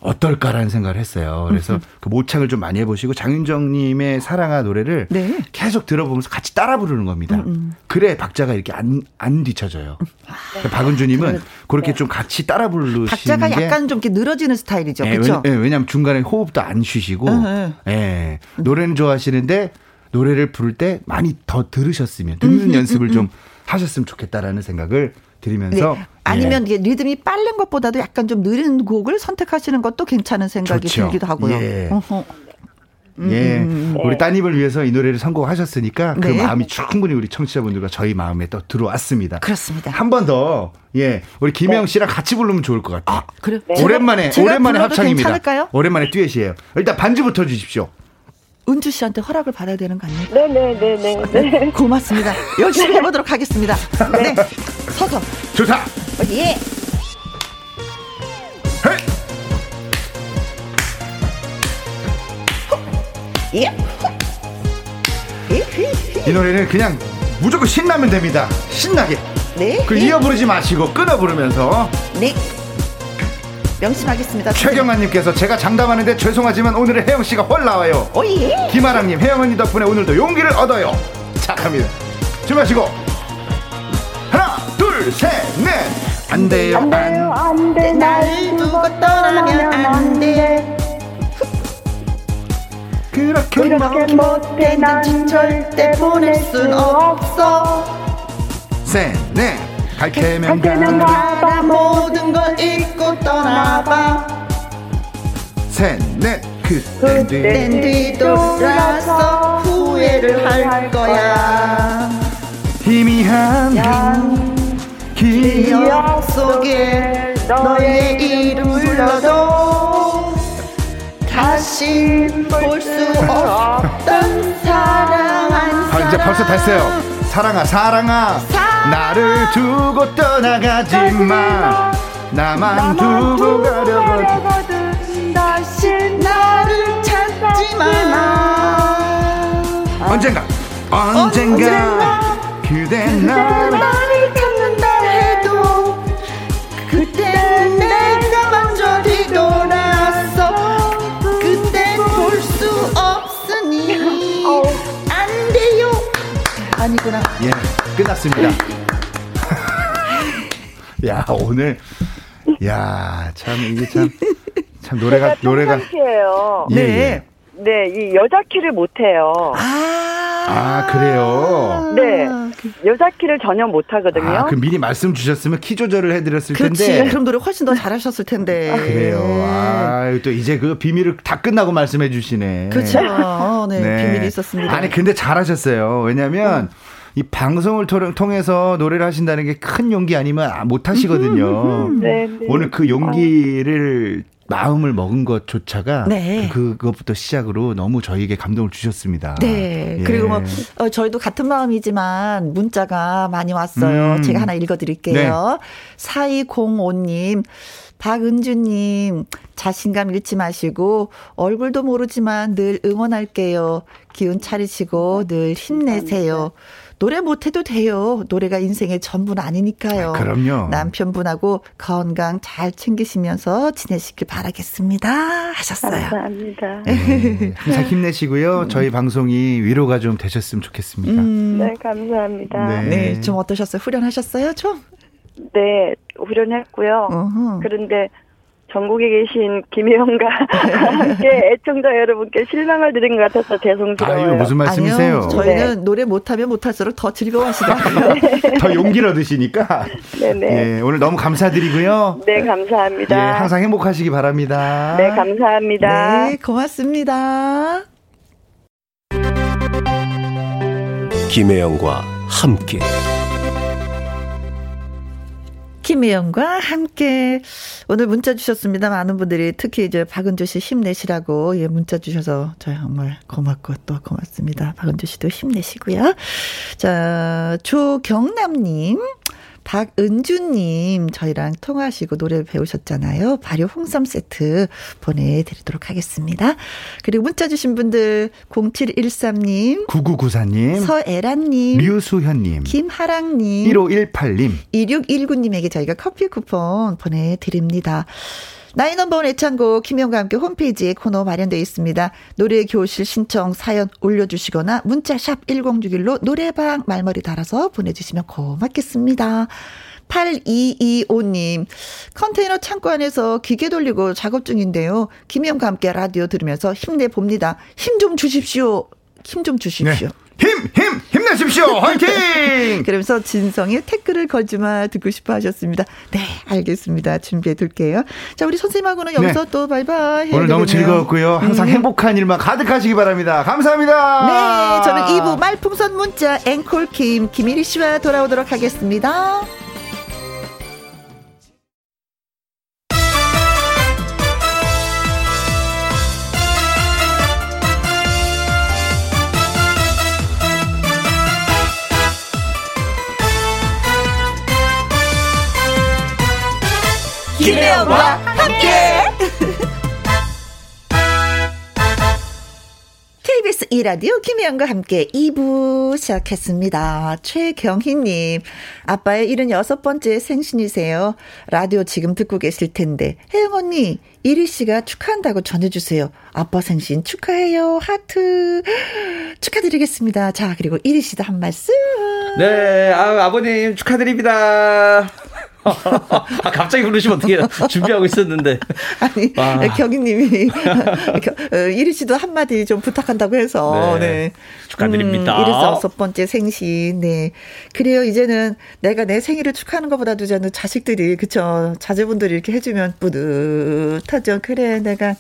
S2: 어떨까라는 생각을 했어요. 그래서 그 모창을 좀 많이 해보시고 장윤정님의 사랑아 노래를 네. 계속 들어보면서 같이 따라 부르는 겁니다. 음음. 음. 그래 박자가 이렇게 안, 안 뒤쳐져요. 아, 박은주님은 그 그렇게 네. 좀 같이 따라 부르시는
S1: 박자가 약간 좀 이렇게 늘어지는 스타일이죠. 네, 그렇죠?
S2: 왜, 냐하면 중간에 호흡도 안 쉬시고 음, 예, 노래는 좋아하시는데 노래를 부를 때 많이 더 들으셨으면 듣는 음, 연습을 좀 하셨으면 좋겠다라는 생각을 드리면서 네.
S1: 아니면 예. 리듬이 빠른 것보다도 약간 좀 느린 곡을 선택하시는 것도 괜찮은 생각이 좋죠. 들기도 하고요. 예.
S2: 음, 예. 음, 음. 우리 따님을 위해서 이 노래를 선곡하셨으니까 그 네. 마음이 충분히 우리 청취자분들과 저희 마음에 또 들어왔습니다.
S1: 그렇습니다.
S2: 한 번 더, 예. 우리 김혜영 씨랑 같이 부르면 좋을 것 같아요. 아,
S1: 그래.
S2: 네. 오랜만에, 오랜만에 합창입니다. 괜찮을까요? 오랜만에 듀엣이에요. 일단 반주부터 주십시오.
S1: 은주 씨한테 허락을 받아야 되는 거 아니에요?
S4: 네네네네. 네, 네, 네.
S1: 고맙습니다. 열심히 해보도록 하겠습니다. 네. 서서.
S2: 좋다.
S1: 예.
S2: 예. 이 노래는 그냥 무조건 신나면 됩니다. 신나게. 네. 그 네. 이어 부르지 마시고 끊어 부르면서.
S1: 네. 명심하겠습니다.
S2: 최경아님께서 제가 장담하는데 죄송하지만 오늘은 혜영 씨가 헐 나와요.
S1: 오예.
S2: 김아랑님 혜영 언니 덕분에 오늘도 용기를 얻어요. 자 갑니다. 준비하시고 하나 둘 셋 넷. 안 돼요
S4: 안 돼요 안 돼 날 두고 떠나면 안 돼.
S2: 그렇게,
S1: 그렇게 못해 난 절대 보낼 순 없어
S2: 셋 넷 갈케면
S1: 가봐 모든 걸 잊고 떠나봐.
S2: 셋넷
S1: 그땐 뒤 돌아서 후회를 할 거야.
S2: 희미한
S1: 기억 속에 너의 이름 불러도 다시 볼 수 없던 사랑한
S2: 아, 이제 벌써 됐어요. 사랑아, 사랑아, 나를 두고 떠나가지 마. 나만 두고 가려거든
S1: 다시 나를 찾지 마.
S2: 언젠가, 언젠가, 그대 나를
S1: 찾는다 해도 그때 내가 먼저 뒤돌아서 안 돼요. 아니구나.
S2: 예, 끝났습니다. 야, 오늘, 야, 참, 이게 참, 참 노래가, 노래가.
S4: 예요
S1: 네. 예.
S4: 네, 이 여자 키를 못해요.
S1: 아,
S2: 아, 그래요?
S4: 네. 여자 키를 전혀 못하거든요. 아,
S2: 그 미리 말씀 주셨으면 키 조절을 해드렸을
S1: 그렇지.
S2: 텐데.
S1: 그럼 노래 훨씬 더 잘하셨을 텐데.
S2: 아, 그래요. 아, 또 이제 그 비밀을 다 끝나고 말씀해 주시네.
S1: 그렇죠. 어, 네, 네, 비밀이 있었습니다.
S2: 아니, 근데 잘하셨어요. 왜냐면, 음. 이 방송을 통해서 노래를 하신다는 게 큰 용기 아니면 못 하시거든요.
S4: 네, 네.
S2: 오늘 그 용기를 마음을 먹은 것조차가
S1: 네.
S2: 그것부터 시작으로 너무 저희에게 감동을 주셨습니다.
S1: 네. 예. 그리고 뭐 어, 저희도 같은 마음이지만 문자가 많이 왔어요. 음. 제가 하나 읽어드릴게요. 네. 4205님. 박은주님, 자신감 잃지 마시고, 얼굴도 모르지만 늘 응원할게요. 기운 차리시고 늘 힘내세요. 노래 못해도 돼요. 노래가 인생의 전부는 아니니까요. 아,
S2: 그럼요.
S1: 남편분하고 건강 잘 챙기시면서 지내시길 바라겠습니다. 하셨어요.
S4: 감사합니다.
S2: 네, 항상 힘내시고요. 저희 방송이 위로가 좀 되셨으면 좋겠습니다.
S4: 음. 네, 감사합니다.
S1: 네. 네. 좀 어떠셨어요? 후련하셨어요? 좀?
S4: 네, 후련했고요. 어허. 그런데 전국에 계신 김혜영과 함께 애청자 여러분께 실망을 드린 것 같아서 죄송스러워요.
S2: 아유, 무슨 말씀이세요?
S1: 아니요, 저희는 네. 노래 못하면 못할수록 더 즐거워하시더라고요. 네.
S2: 더 용기를 얻으시니까. 네네. 예, 오늘 너무 감사드리고요.
S4: 네, 감사합니다.
S2: 예, 항상 행복하시기 바랍니다.
S4: 네, 감사합니다.
S1: 네, 고맙습니다.
S5: 김혜영과 함께.
S1: 김혜영과 함께 오늘 문자 주셨습니다. 많은 분들이 특히 이제 박은주 씨 힘내시라고 예 문자 주셔서 정말 고맙고 또 고맙습니다. 박은주 씨도 힘내시고요. 자 조경남님 박은주님, 저희랑 통화하시고 노래 배우셨잖아요. 발효 홍삼 세트 보내드리도록 하겠습니다. 그리고 문자 주신 분들, 0713님,
S2: 9994님,
S1: 서애란님,
S2: 류수현님,
S1: 김하랑님,
S2: 1518님,
S1: 2619님에게 저희가 커피 쿠폰 보내드립니다. 나이 넘버원 애창곡 김영과 함께 홈페이지에 코너 마련되어 있습니다. 노래 교실 신청 사연 올려주시거나 문자 샵 1061로 노래방 말머리 달아서 보내주시면 고맙겠습니다. 8225님, 컨테이너 창고 안에서 기계 돌리고 작업 중인데요. 김영과 함께 라디오 들으면서 힘내봅니다. 힘 좀 주십시오. 힘 좀 주십시오.
S2: 네. 힘, 힘, 힘내! 힘내십시오. 화이팅!
S1: 그러면서 진성의 태클을 걸지 마 듣고 싶어 하셨습니다. 네, 알겠습니다. 준비해 둘게요. 자, 우리 선생님하고는 여기서 네. 또 바이바이.
S2: 오늘 너무 즐거웠고요. 항상 음. 행복한 일만 가득하시기 바랍니다. 감사합니다.
S1: 네, 저는 2부 말풍선 문자 앵콜 김, 김일희 씨와 돌아오도록 하겠습니다. 김혜영과 함께. KBS 이라디오 김혜영과 함께 2부 시작했습니다. 최경희님, 아빠의 76번째 생신이세요. 라디오 지금 듣고 계실 텐데, 혜영 언니, 이리 씨가 축하한다고 전해주세요. 아빠 생신 축하해요. 하트. 축하드리겠습니다. 자, 그리고 이리 씨도 한 말씀.
S5: 네, 아, 아버님 축하드립니다. 아, 갑자기 부르시면 어떻게 준비하고 있었는데.
S1: 아니, 와. 경희님이, 어, 이리 씨도 한마디 좀 부탁한다고 해서, 네. 네.
S5: 축하드립니다.
S1: 음, 이래서 첫 번째 생신, 네. 그래요, 이제는 내가 내 생일을 축하하는 것보다도 저는 자식들이, 그쵸. 자제분들이 이렇게 해주면 뿌듯하죠. 그래, 내가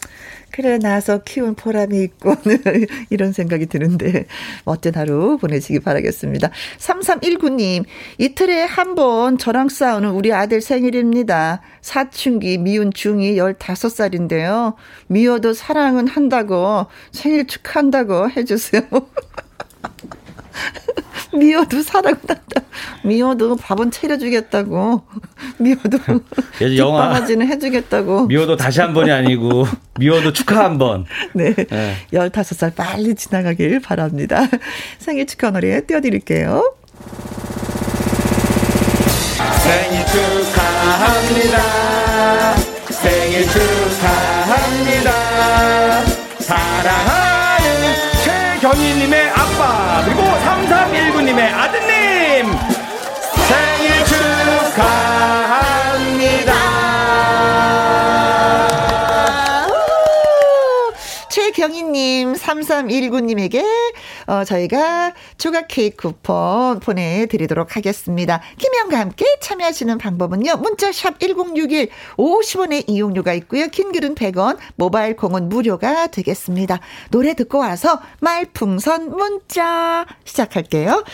S1: 그래 나서 키운 보람이 있고 이런 생각이 드는데 멋진 하루 보내시기 바라겠습니다. 3319님 이틀에 한 번 저랑 싸우는 우리 아들 생일입니다. 사춘기 미운 중이 15살인데요. 미워도 사랑은 한다고 생일 축하한다고 해주세요. 미워도 사랑한다. 미워도 밥은 차려주겠다고. 미워도 뒷바라지는 해주겠다고.
S5: 미워도 다시 한 번이 아니고 미워도 축하 한 번.
S1: 네. 네. 15살 빨리 지나가길 바랍니다. 생일 축하 노래 띄워드릴게요.
S6: 생일 축하합니다. 생일 축하합니다. 사랑하는 최경희님의 축하합니다.
S1: 최경희님, 3319님에게 어, 저희가 조각 케이크 쿠폰 보내드리도록 하겠습니다. 김영과 함께 참여하시는 방법은요. 문자샵 1061 50원의 이용료가 있고요. 긴 글은 100원, 모바일 공은 무료가 되겠습니다. 노래 듣고 와서 말풍선 문자 시작할게요.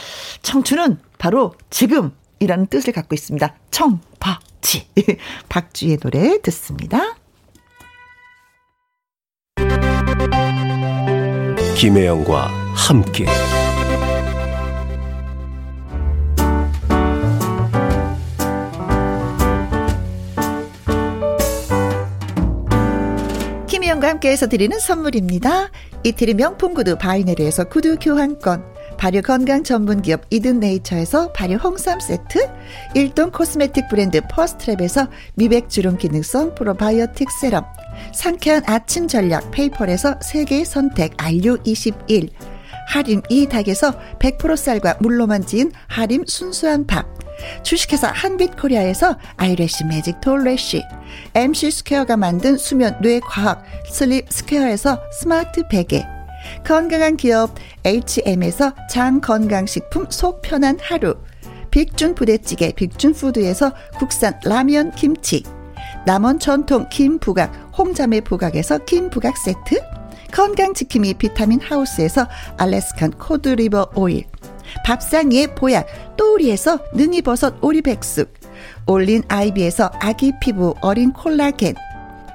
S1: 청춘은 바로 지금 이라는 뜻을 갖고 있습니다. 청박지. 박쥐의 노래 듣습니다.
S7: 김혜영과 함께
S1: 김혜영과 함께해서 드리는 선물입니다. 이태리 명품 구두 바이네르에서 구두 교환권 발효 건강 전문 기업 이든 네이처에서 발효 홍삼 세트, 일동 코스메틱 브랜드 퍼스트랩에서 미백 주름 기능성 프로바이오틱 세럼, 상쾌한 아침 전략 페이퍼에서 세계 선택 RU21 하림 이 닭에서 100% 쌀과 물로만 지은 하림 순수한 밥 주식회사 한빛코리아에서 아이래쉬 매직 톨래쉬 MC 스퀘어가 만든 수면 뇌과학 슬립 스퀘어에서 스마트 베개 건강한 기업 HM에서 장건강식품 속 편한 하루. 빅준 부대찌개 빅준푸드에서 국산 라면 김치. 남원 전통 김부각 홍자매 부각에서 김부각 세트. 건강지킴이 비타민 하우스에서 Alaskan cod liver oil. 밥상위의 보약 또우리에서 능이버섯 오리백숙. 올린 아이비에서 아기 피부 어린 콜라겐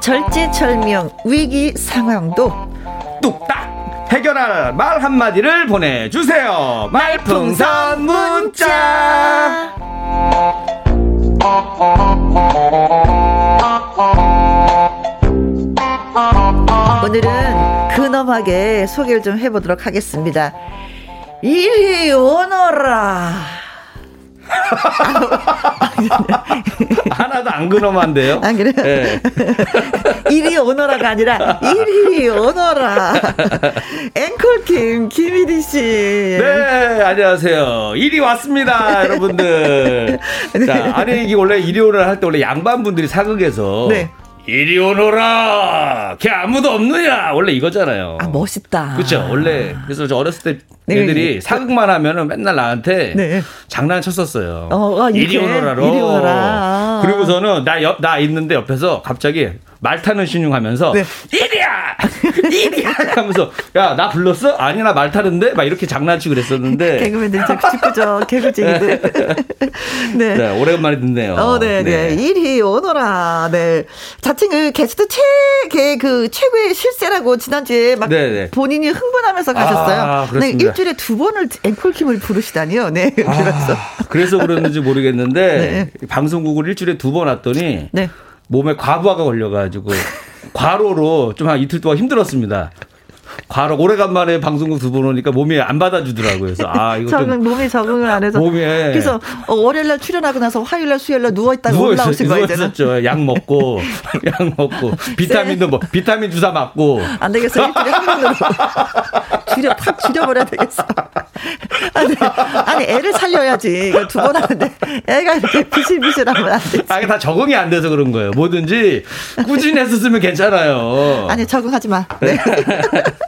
S1: 절제절명 위기 상황도
S5: 뚝딱 해결할 말 한마디를 보내주세요. 말풍선 문자.
S1: 오늘은 근엄하게 소개를 좀 해보도록 하겠습니다. 이리 오너라.
S6: 하나도 안 근엄한데요?
S1: 안 그래요? 네. 이리 오너라가 아니라 이리 오너라. 앵콜팀 김희리 씨.
S6: 네, 안녕하세요. 이리 왔습니다, 여러분들. 네. 자, 아니 이게 원래 이리 오너라 할 때 원래 양반 분들이 사극에서 네. 이리 오너라. 걔 아무도 없느냐. 원래 이거잖아요.
S1: 아 멋있다.
S6: 그렇죠. 원래 그래서 저 어렸을 때 네. 애들이 사극만 하면은 맨날 나한테 네. 장난쳤었어요. 어, 아, 이리 오너라로. 이리 오너라. 그리고서는 나 옆 나 있는데 옆에서 갑자기 말 타는 신용하면서 네. 이리야 이리야 하면서 야 나 불렀어 아니 나 말 타는데 막 이렇게 장난치고 그랬었는데
S1: 개그맨들 듣고죠 개그쟁이들
S6: 네. 네. 오랜만에 듣네요
S1: 어 네 네 네. 네. 이리 오너라 네 자칭 그 게스트 최그 그 최고의 실세라고 지난주에 막 네네. 네. 본인이 흥분하면서 가셨어요 아, 네 일주일에 두 번을 앵콜킴을 부르시다니요 네
S6: 아, 그래서 그래서 그랬는지 모르겠는데 네. 방송국을 일주일에 두 번 왔더니 네. 몸에 과부하가 걸려가지고 과로로 좀 한 이틀 동안 힘들었습니다. 과로 오래간만에 방송국 두 번 오니까 몸이 안 받아주더라고요. 그래서 아 이거
S1: 적응 몸이 적응을 안 해서 몸에 그래서 어, 월요일날 출연하고 나서 화요일날 수요일날 누워 있다가 누워 올라오신 거예요. 누워
S6: 있었죠. 약 먹고 약 먹고 비타민도 뭐 비타민 주사 맞고
S1: 안 되겠어 일주일에 한 번으로 줄여 팍 줄여버려야 되겠어. 아니, 아니 애를 살려야지 이거 두 번 하는데 애가 이렇게 비실비실하면 안 되지.
S6: 아, 다 적응이 안 돼서 그런 거예요. 뭐든지 꾸준히 했었으면 괜찮아요.
S1: 아니 적응하지 마. 네.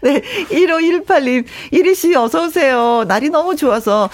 S1: 네, 1518님, 이리씨 어서오세요. 날이 너무 좋아서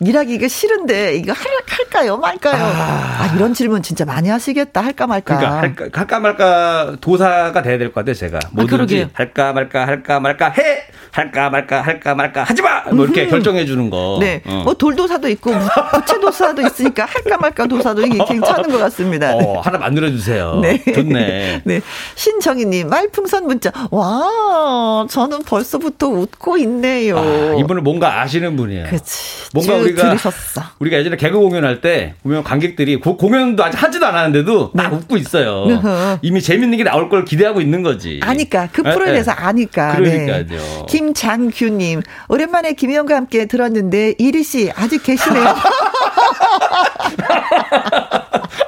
S1: 일하기 이거 싫은데, 이거 할, 할까요, 말까요? 아, 아 이런 질문 진짜 많이 하시겠다. 할까 말까.
S6: 그러니까, 할까, 할까 말까 도사가 돼야 될 것 같아요, 제가. 뭐든지. 아, 할까 말까, 할까 말까, 해! 할까 말까 할까 말까 하지 마. 뭐 이렇게 음. 결정해 주는 거.
S1: 네. 어. 뭐 돌도사도 있고 부채도사도 있으니까 할까 말까 도사도 이게 괜찮은 것 같습니다.
S6: 어, 하나 만들어 주세요. 네. 좋네.
S1: 네. 신정희 님 말풍선 문자. 와, 저는 벌써부터 웃고 있네요. 아,
S6: 이분은 뭔가 아시는 분이에요.
S1: 그렇지.
S6: 뭔가 우리가 들으셨어. 우리가 예전에 개그 공연할 때 보면 관객들이 고, 공연도 아직 하지도 않았는데도 네. 막 웃고 있어요. 이미 재밌는 게 나올 걸 기대하고 있는 거지.
S1: 아니까 그 네, 프로에 대해서 네. 아니까.
S6: 그러니까요. 네.
S1: 김장규님, 오랜만에 김혜영과 함께 들었는데, 이리 씨, 아직 계시네요.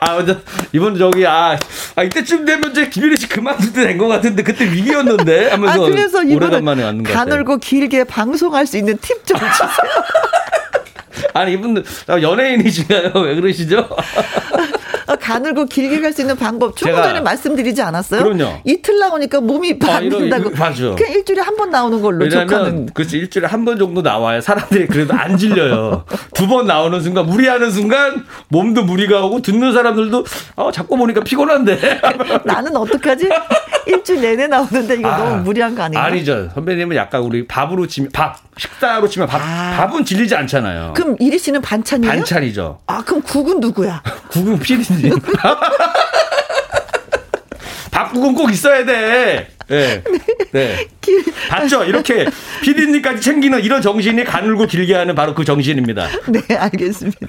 S6: 아, 먼저, 이번 저기, 아, 아, 이때쯤 되면 이제 김유리 씨 그만둘 때된것 같은데, 그때 위기였는데? 하면서. 아, 그래서 오래간만에 왔는 것
S1: 가늘고 길게 방송할 수 있는 팁 좀 주세요.
S6: 아니, 이분들, 연예인이신가요? 왜 그러시죠?
S1: 어, 가늘고 길게 갈 수 있는 방법 조금 전에 말씀드리지 않았어요?
S6: 그럼요.
S1: 이틀 나오니까 몸이 받는다고. 아, 맞아. 그냥 일주일에 한 번 나오는 걸로
S6: 왜냐면 그렇지 일주일에 한 번 정도 나와요. 사람들이 그래도 안 질려요. 두 번 나오는 순간 무리하는 순간 몸도 무리가 오고 듣는 사람들도 어, 자꾸 보니까 피곤한데.
S1: 나는 어떡하지? 일주일 내내 나오는데 이거 아, 너무 무리한 거 아닌가?
S6: 아니죠. 선배님은 약간 우리 밥으로 치면 밥 식사로 치면 밥 아. 밥은 질리지 않잖아요.
S1: 그럼 이리 씨는 반찬이에요?
S6: 반찬이죠.
S1: 아 그럼 국은 누구야?
S6: 국은 피디님. 밥국은 꼭 있어야 돼. 네. 네. 봤죠? 이렇게 피디님까지 챙기는 이런 정신이 가늘고 길게 하는 바로 그 정신입니다.
S1: 네, 알겠습니다.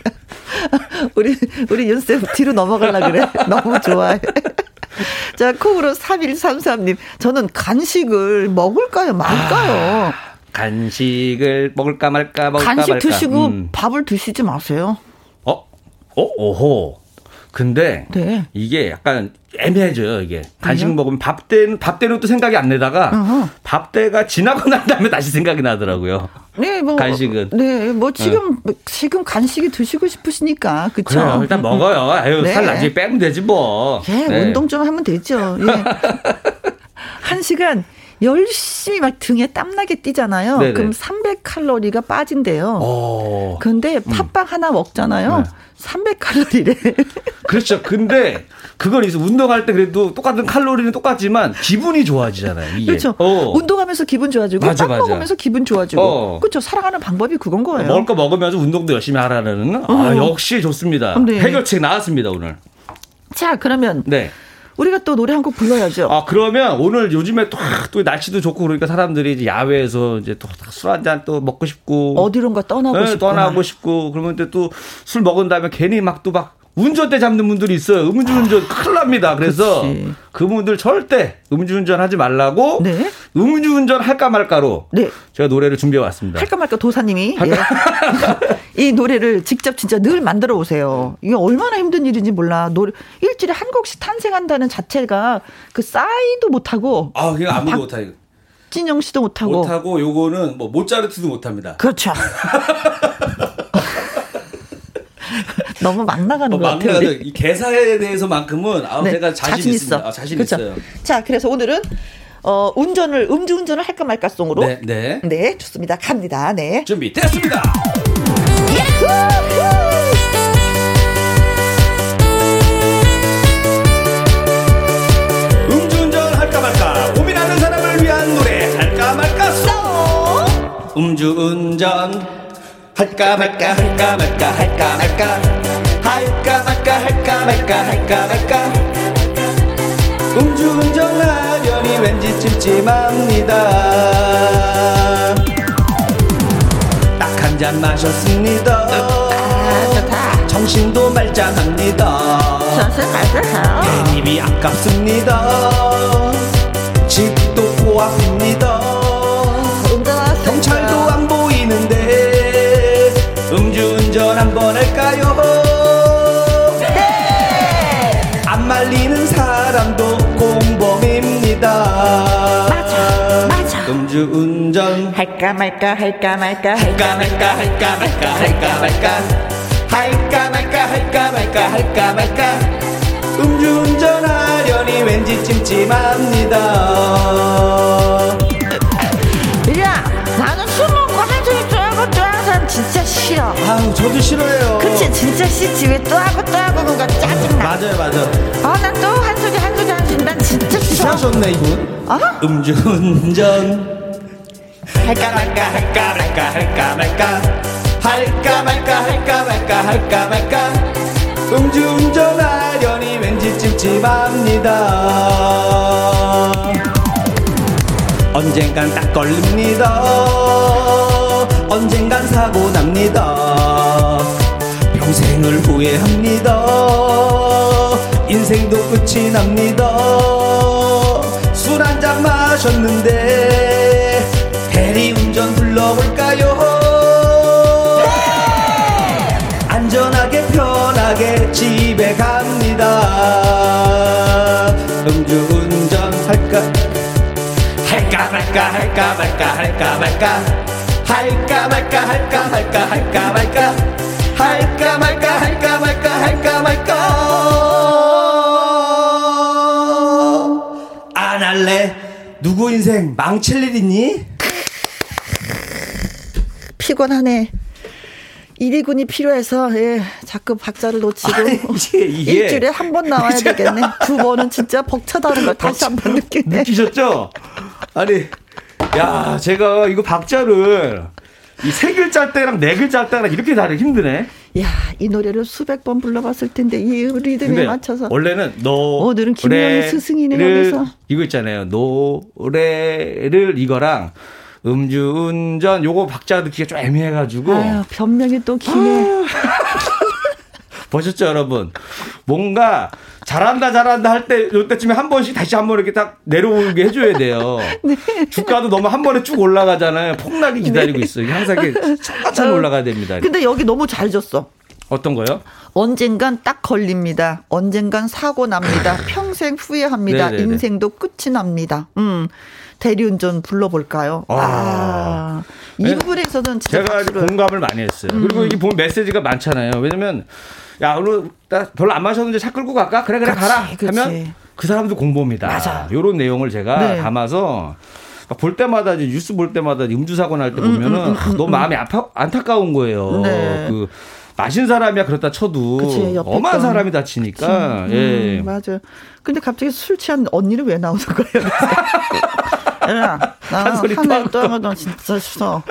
S1: 우리, 우리 윤쌤 뒤로 넘어가려 그래. 너무 좋아해. 자, 콩으로 3133님. 저는 간식을 먹을까요? 말까요? 아,
S6: 간식을 먹을까 말까, 먹을까
S1: 간식
S6: 말까.
S1: 드시고 음. 밥을 드시지 마세요.
S6: 어? 어? 오호. 근데 네. 이게 약간 애매해져요 이게 간식 네. 먹으면 밥 때는 밥 때는 또 생각이 안 내다가 어허. 밥 때가 지나고 난 다음에 다시 생각이 나더라고요. 네, 뭐 간식은
S1: 네, 뭐 지금 네. 지금 간식이 드시고 싶으시니까 그렇죠.
S6: 일단 먹어요. 아유 네. 살 나중에 빼면 되지 뭐.
S1: 예, 네. 운동 좀 하면 되죠. 예. 한 시간 열심히 막 등에 땀나게 뛰잖아요. 네네. 그럼 300칼로리가 빠진대요. 오. 어. 근데 음. 팥빵 음. 하나 먹잖아요. 네. 300칼로리래.
S6: 그렇죠. 근데 그건 있어. 운동할 때 그래도 똑같은 칼로리는 똑같지만 기분이 좋아지잖아요. 이게.
S1: 그렇죠. 어. 운동하면서 기분 좋아지고 맞아, 빵 맞아. 먹으면서 기분 좋아지고. 어. 그렇죠. 살아가는 방법이 그건 거예요.
S6: 먹을 거 먹으면서 운동도 열심히 하라는. 어. 아, 역시 좋습니다. 네. 해결책 나왔습니다 오늘.
S1: 자 그러면 네. 우리가 또 노래 한 곡 불러야죠.
S6: 아, 그러면 오늘 요즘에 또, 또 날씨도 좋고 그러니까 사람들이 이제 야외에서 이제 또 술 한잔 또 먹고 싶고.
S1: 어디론가 떠나고 네, 싶고.
S6: 떠나고 싶고. 그러면 또 술 먹은 다음에 괜히 막 또막 운전대 잡는 분들이 있어요. 음주운전 아, 큰일 납니다. 그래서 그치. 그분들 절대 음주운전 하지 말라고 네? 음주운전 할까 말까로 네. 제가 노래를 준비해 왔습니다.
S1: 할까 말까 도사님이 할까? 예. 이 노래를 직접 진짜 늘 만들어 오세요. 이게 얼마나 힘든 일인지 몰라. 노래 일주일에 한 곡씩 탄생한다는 자체가 그 싸이도 못하고
S6: 아 그냥 아무도 못하고
S1: 진영 씨도 못하고
S6: 못하고 요거는 뭐 모차르트도 못합니다.
S1: 그렇죠. 너무 막 나가는 어, 것 같아요.
S6: 이 개사에 대해서만큼은 아, 네, 제가 자신, 자신 있어. 아, 자신 그렇죠? 있어요.
S1: 자, 그래서 오늘은 어, 운전을 음주운전을 할까 말까 송으로
S6: 네, 네.
S1: 네, 좋습니다. 갑니다. 네.
S6: 준비 됐습니다. 음주운전 할까 말까 고민하는 사람을 위한 노래 할까 말까 송 음주운전 할까 말까 할까 말까 할까 말까 할까 말까 할까 말까 할까 말까. 음주운전 하려니 왠지 찜찜합니다. 딱 한 잔 마셨습니다. 정신도 말짱합니다. 괜히 아깝습니다. 집도 고앞입니다 공범입니다.
S1: 맞아, 맞아.
S6: 음주운전
S1: 할까 말까 할까 말까
S6: 할까 말까 할까 말까 할까 말까 할까 말까 할까 말까 할까 말까 음주운전 하려니 왠지 찜찜합니다.
S1: 야, 나는 술 먹고 한숨 쫄고 쫄 진짜 싫어.
S6: 아우 저도 싫어요.
S1: 그치 진짜 싫지 왜 또 하고 또 하고 그거 짜증나.
S6: 맞아요 맞아.
S1: 아난 또 한 소리 한 난 진짜 싫어.
S6: 하셨네 이분.
S1: 어?
S6: 음주운전. 할까 말까 할까 말까 할까 말까 할까 말까 할까 말까 할까 말까 음주운전 하려니 왠지 찝찝합니다. 언젠간 딱 걸립니다. 언젠간 사고 납니다. 평생을 후회합니다. 인생도 끝이 납니다. 술 한 잔 마셨는데 대리운전 불러볼까요? 네! 안전하게 편하게 집에 갑니다. 음주운전 할까? 할까 말까 할까 말까 할까 말까 할까 말까 할까 말까 할까 말까 누구 인생 망칠 일 있니?
S1: 피곤하네. 1위군이 필요해서 예, 자꾸 박자를 놓치고 아니. 일주일에 한 번 나와야 되겠네. 두 번은 진짜 벅차다는 걸 다시 한 번 느끼네.
S6: 느끼셨죠? 아니 야, 제가 이거 박자를 이 세 글자 때랑 네 글자 때랑 이렇게 다르기 힘드네.
S1: 야, 이 노래를 수백 번 불러봤을 텐데 이 리듬에 맞춰서.
S6: 원래는 너
S1: 오늘은 김영희 스승이네 여기서.
S6: 이거 있잖아요. 노래를 이거랑 음주운전 요거 박자 듣기가 좀 애매해가지고.
S1: 아유, 변명이 또 기네.
S6: 보셨죠, 여러분? 뭔가 잘한다 잘한다 할 때 요때쯤에 한 번씩 다시 한 번 이렇게 딱 내려오게 해줘야 돼요. 네. 주가도 너무 한 번에 쭉 올라가잖아요. 폭락이 기다리고 네. 있어요. 항상 이렇게 천천히 어, 올라가야 됩니다.
S1: 근데 여기 너무 잘 줬어.
S6: 어떤 거요?
S1: 언젠간 딱 걸립니다. 언젠간 사고 납니다. 평생 후회합니다. 네네네. 인생도 끝이 납니다. 음. 대리운전 불러볼까요? 아, 아. 이 네. 부분에서는
S6: 제가. 공감을 많이 했어요. 음. 그리고 이게 보면 메시지가 많잖아요. 왜냐면 야 오늘 나 별로 안 마셨는데 차 끌고 갈까? 그래 그래 그치, 가라. 하면 그 사람도 공범이다. 맞아. 요런 내용을 제가 네. 담아서 볼 때마다 이제 뉴스 볼 때마다 음주 사고 날 때 보면은 음, 음, 음, 너무 마음이 아파 안타까운 거예요. 네. 그 마신 사람이야 그렇다 쳐도 그치, 엄한 사람이 다치니까. 예.
S1: 음, 맞아. 근데 갑자기 술 취한 언니는 왜 나오는 거예요? 야, 한 소리 또 하고 또 하고 진짜 싫어.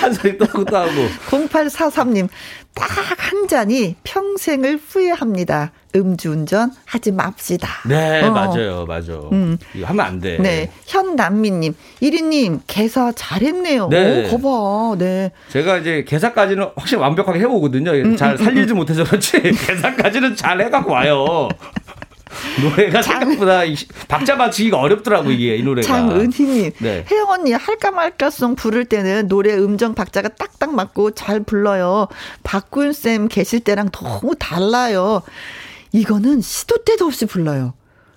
S6: 한 소리 또 하고 또 하고.
S1: 0843님, 딱 한 잔이 평생을 후회합니다. 음주운전 하지 맙시다.
S6: 네, 어. 맞아요. 맞아. 음. 이거 하면 안 돼.
S1: 네. 현남미님, 1위님, 개사 잘했네요. 네. 오, 거봐. 네.
S6: 제가 이제 개사까지는 확실히 완벽하게 해오거든요. 음, 잘 음, 음, 살리지 음, 못해서 그렇지. 개사까지는 잘 해갖고 와요. 노래가 장, 생각보다 박자 맞추기가 어렵더라고 이게 이 노래가.
S1: 장은희님, 네. 혜영 언니 할까 말까송 부를 때는 노래 음정 박자가 딱딱 맞고 잘 불러요. 박구윤 쌤 계실 때랑 너무 달라요. 이거는 시도 때도 없이 불러요.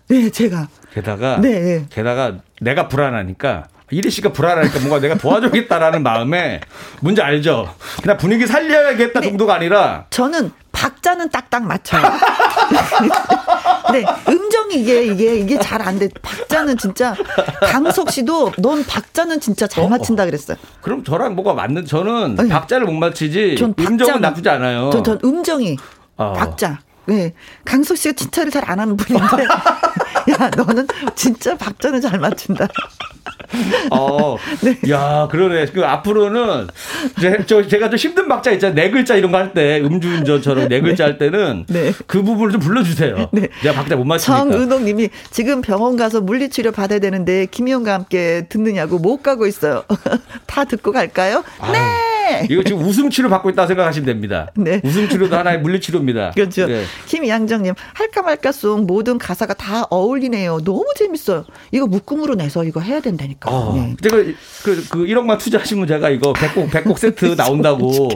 S1: 네, 제가.
S6: 게다가 네. 게다가 내가 불안하니까 이리 씨가 불안하니까 뭔가 내가 도와주겠다라는 마음에 문제 알죠? 그냥 분위기 살려야겠다 네. 정도가 아니라
S1: 저는 박자는 딱딱 맞춰요. 네, 음정이 이게 이게 이게 잘 안 돼. 박자는 진짜 강석 씨도 넌 박자는 진짜 잘 어, 어. 맞춘다 그랬어요.
S6: 그럼 저랑 뭐가 맞는 저는 네. 박자를 못 맞추지 전 음정은 나쁘지 않아요.
S1: 전, 전 음정이 어. 박자. 네. 강석 씨가 칭찬을 잘 안 하는 분인데. 야, 너는 진짜 박자는 잘 맞춘다.
S6: 어, 네. 야, 그러네. 그 앞으로는 제, 저, 제가 좀 힘든 박자 있잖아요. 네 글자 이런 거 할 때, 음주운전처럼 네 글자 네. 할 때는 네. 그 부분을 좀 불러주세요. 네. 제가 박자 못 맞추니까.
S1: 정은옥 님이 지금 병원 가서 물리치료 받아야 되는데, 김희영과 함께 듣느냐고 못 가고 있어요. 다 듣고 갈까요? 아유. 네!
S6: 이거 지금 웃음 치료 받고 있다 생각하시면 됩니다. 네. 웃음 치료도 하나의 물리 치료입니다.
S1: 그렇죠. 네. 김양정님 할까 말까 송 모든 가사가 다 어울리네요. 너무 재밌어요. 이거 묶음으로 내서 이거 해야 된다니까. 어. 네.
S6: 제가 그, 그 1억만 투자하시면 제가 이거 100곡 100곡 세트 나온다고.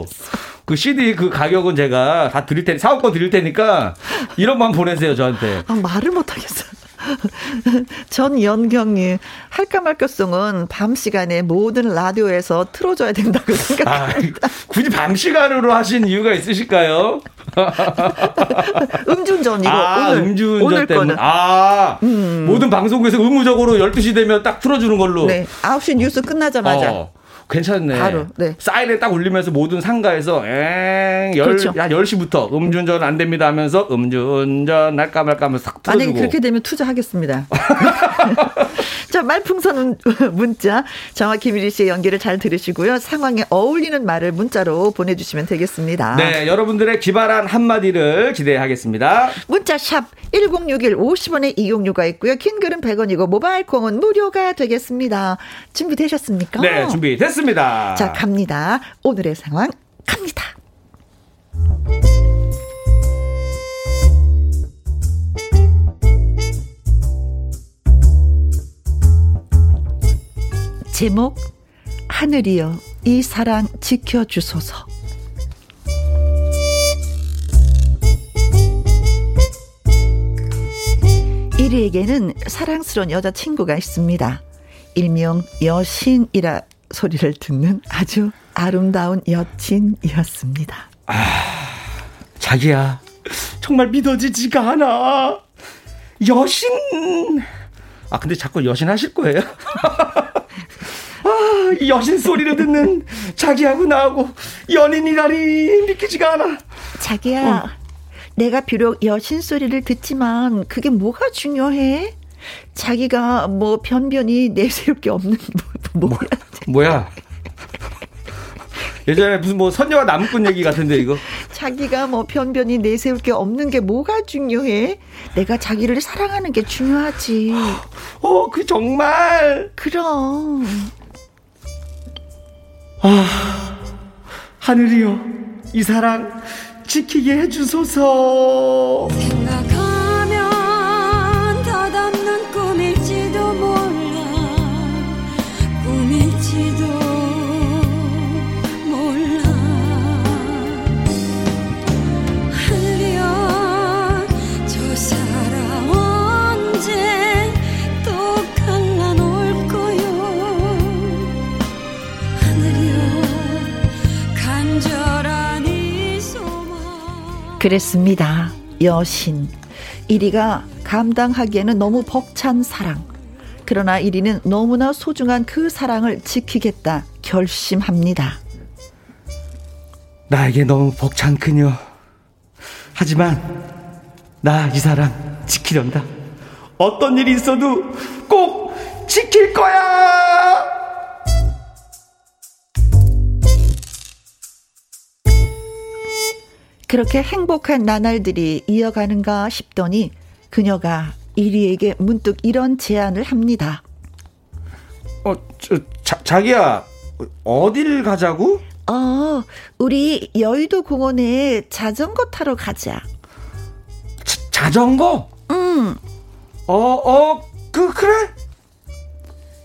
S6: 그 CD 그 가격은 제가 다 드릴 테니 사업권 드릴 테니까 1억만 보내세요 저한테.
S1: 아 말을 못 하겠어요. 전연경님, 할까 말까송은 밤 시간에 모든 라디오에서 틀어줘야 된다고 생각합니다. 아,
S6: 굳이 밤 시간으로 하신 이유가 있으실까요?
S1: 음주운전, 이거.
S6: 아, 오늘, 음주운전 오늘 때문에. 아, 음. 모든 방송국에서 의무적으로 12시 되면 딱 틀어주는 걸로. 네,
S1: 9시 뉴스 끝나자마자. 어.
S6: 괜찮네. 바로, 네. 사이렌 딱 울리면서 모든 상가에서 엥, 열, 그렇죠. 야, 10시부터 음주운전 안 됩니다 하면서 음주운전 할까 말까 하면서 싹 틀어주고.
S1: 만약에 그렇게 되면 투자하겠습니다. 자, 말풍선 문자. 정확히 미리 씨의 연기를 잘 들으시고요. 상황에 어울리는 말을 문자로 보내주시면 되겠습니다.
S6: 네, 여러분들의 기발한 한마디를 기대하겠습니다.
S1: 문자 샵 1061 50원의 이용료가 있고요. 킹글은 100원이고 모바일 콩은 무료가 되겠습니다. 준비되셨습니까?
S6: 네, 준비됐습니다.
S1: 자, 갑니다. 오늘의 상황 갑니다. 제목 하늘이여 이 사랑 지켜주소서 이리에게는 사랑스러운 여자친구가 있습니다. 일명 여신이라 소리를 듣는 아주 아름다운 여친이었습니다. 아,
S6: 자기야, 정말 믿어지지가 않아. 여신. 아, 근데 자꾸 여신 하실 거예요? 아, 여신 소리를 듣는 자기하고 나하고 연인이라니 믿기지가 않아.
S1: 자기야, 어. 내가 비록 여신 소리를 듣지만 그게 뭐가 중요해? 자기가 뭐 변변히 내세울 게 없는 뭐, 뭐야?
S6: 뭐야? 예전에 무슨 뭐 선녀와 나무꾼 얘기 같은데 이거.
S1: 자기가 뭐 변변히 내세울 게 없는 게 뭐가 중요해? 내가 자기를 사랑하는 게 중요하지.
S6: 어, 그 정말.
S1: 그럼.
S6: 아, 하늘이여, 이 사랑 지키게 해주소서. 생각하
S1: 그랬습니다. 여신. 이리가 감당하기에는 너무 벅찬 사랑. 그러나 이리는 너무나 소중한 그 사랑을 지키겠다 결심합니다.
S6: 나에게 너무 벅찬 그녀. 하지만 나 이 사랑 지키련다. 어떤 일이 있어도 꼭 지킬 거야!
S1: 그렇게 행복한 나날들이 이어가는가 싶더니 그녀가 이리에게 문득 이런 제안을 합니다.
S6: 어, 저, 자, 자기야, 어딜 가자고?
S1: 어, 우리 여의도 공원에 자전거 타러 가자.
S6: 자, 자전거?
S1: 응.
S6: 어, 어, 그, 그래?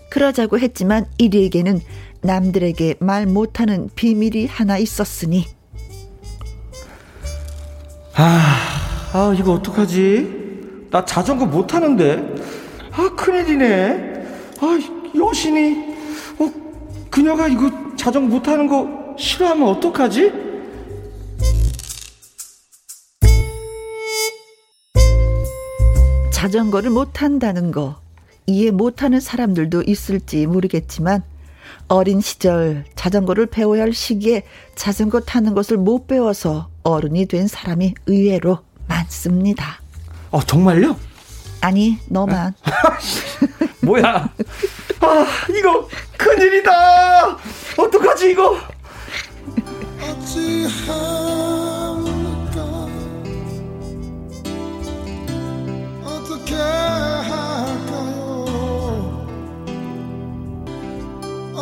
S1: 그러자고 했지만 이리에게는 남들에게 말 못하는 비밀이 하나 있었으니.
S6: 아, 아, 이거 어떡하지? 나 자전거 못 타는데. 아, 큰일이네. 아, 여신이. 어, 그녀가 이거 자전거 못 타는 거 싫어하면 어떡하지?
S1: 자전거를 못 탄다는 거 이해 못하는 사람들도 있을지 모르겠지만 어린 시절 자전거를 배워야 할 시기에 자전거 타는 것을 못 배워서 어른이 된 사람이 의외로 많습니다.
S6: 어, 정말요?
S1: 아니, 너만.
S6: 뭐야? 아, 이거 큰일이다! 어떡하지, 이거?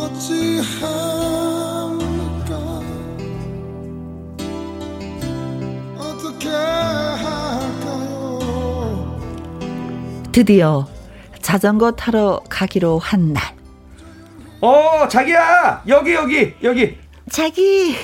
S6: 어찌합니까?
S1: 어떻게 드디어 자전거 타러 가기로 한 날.
S6: 어, 자기야! 여기, 여기, 여기!
S1: 자기,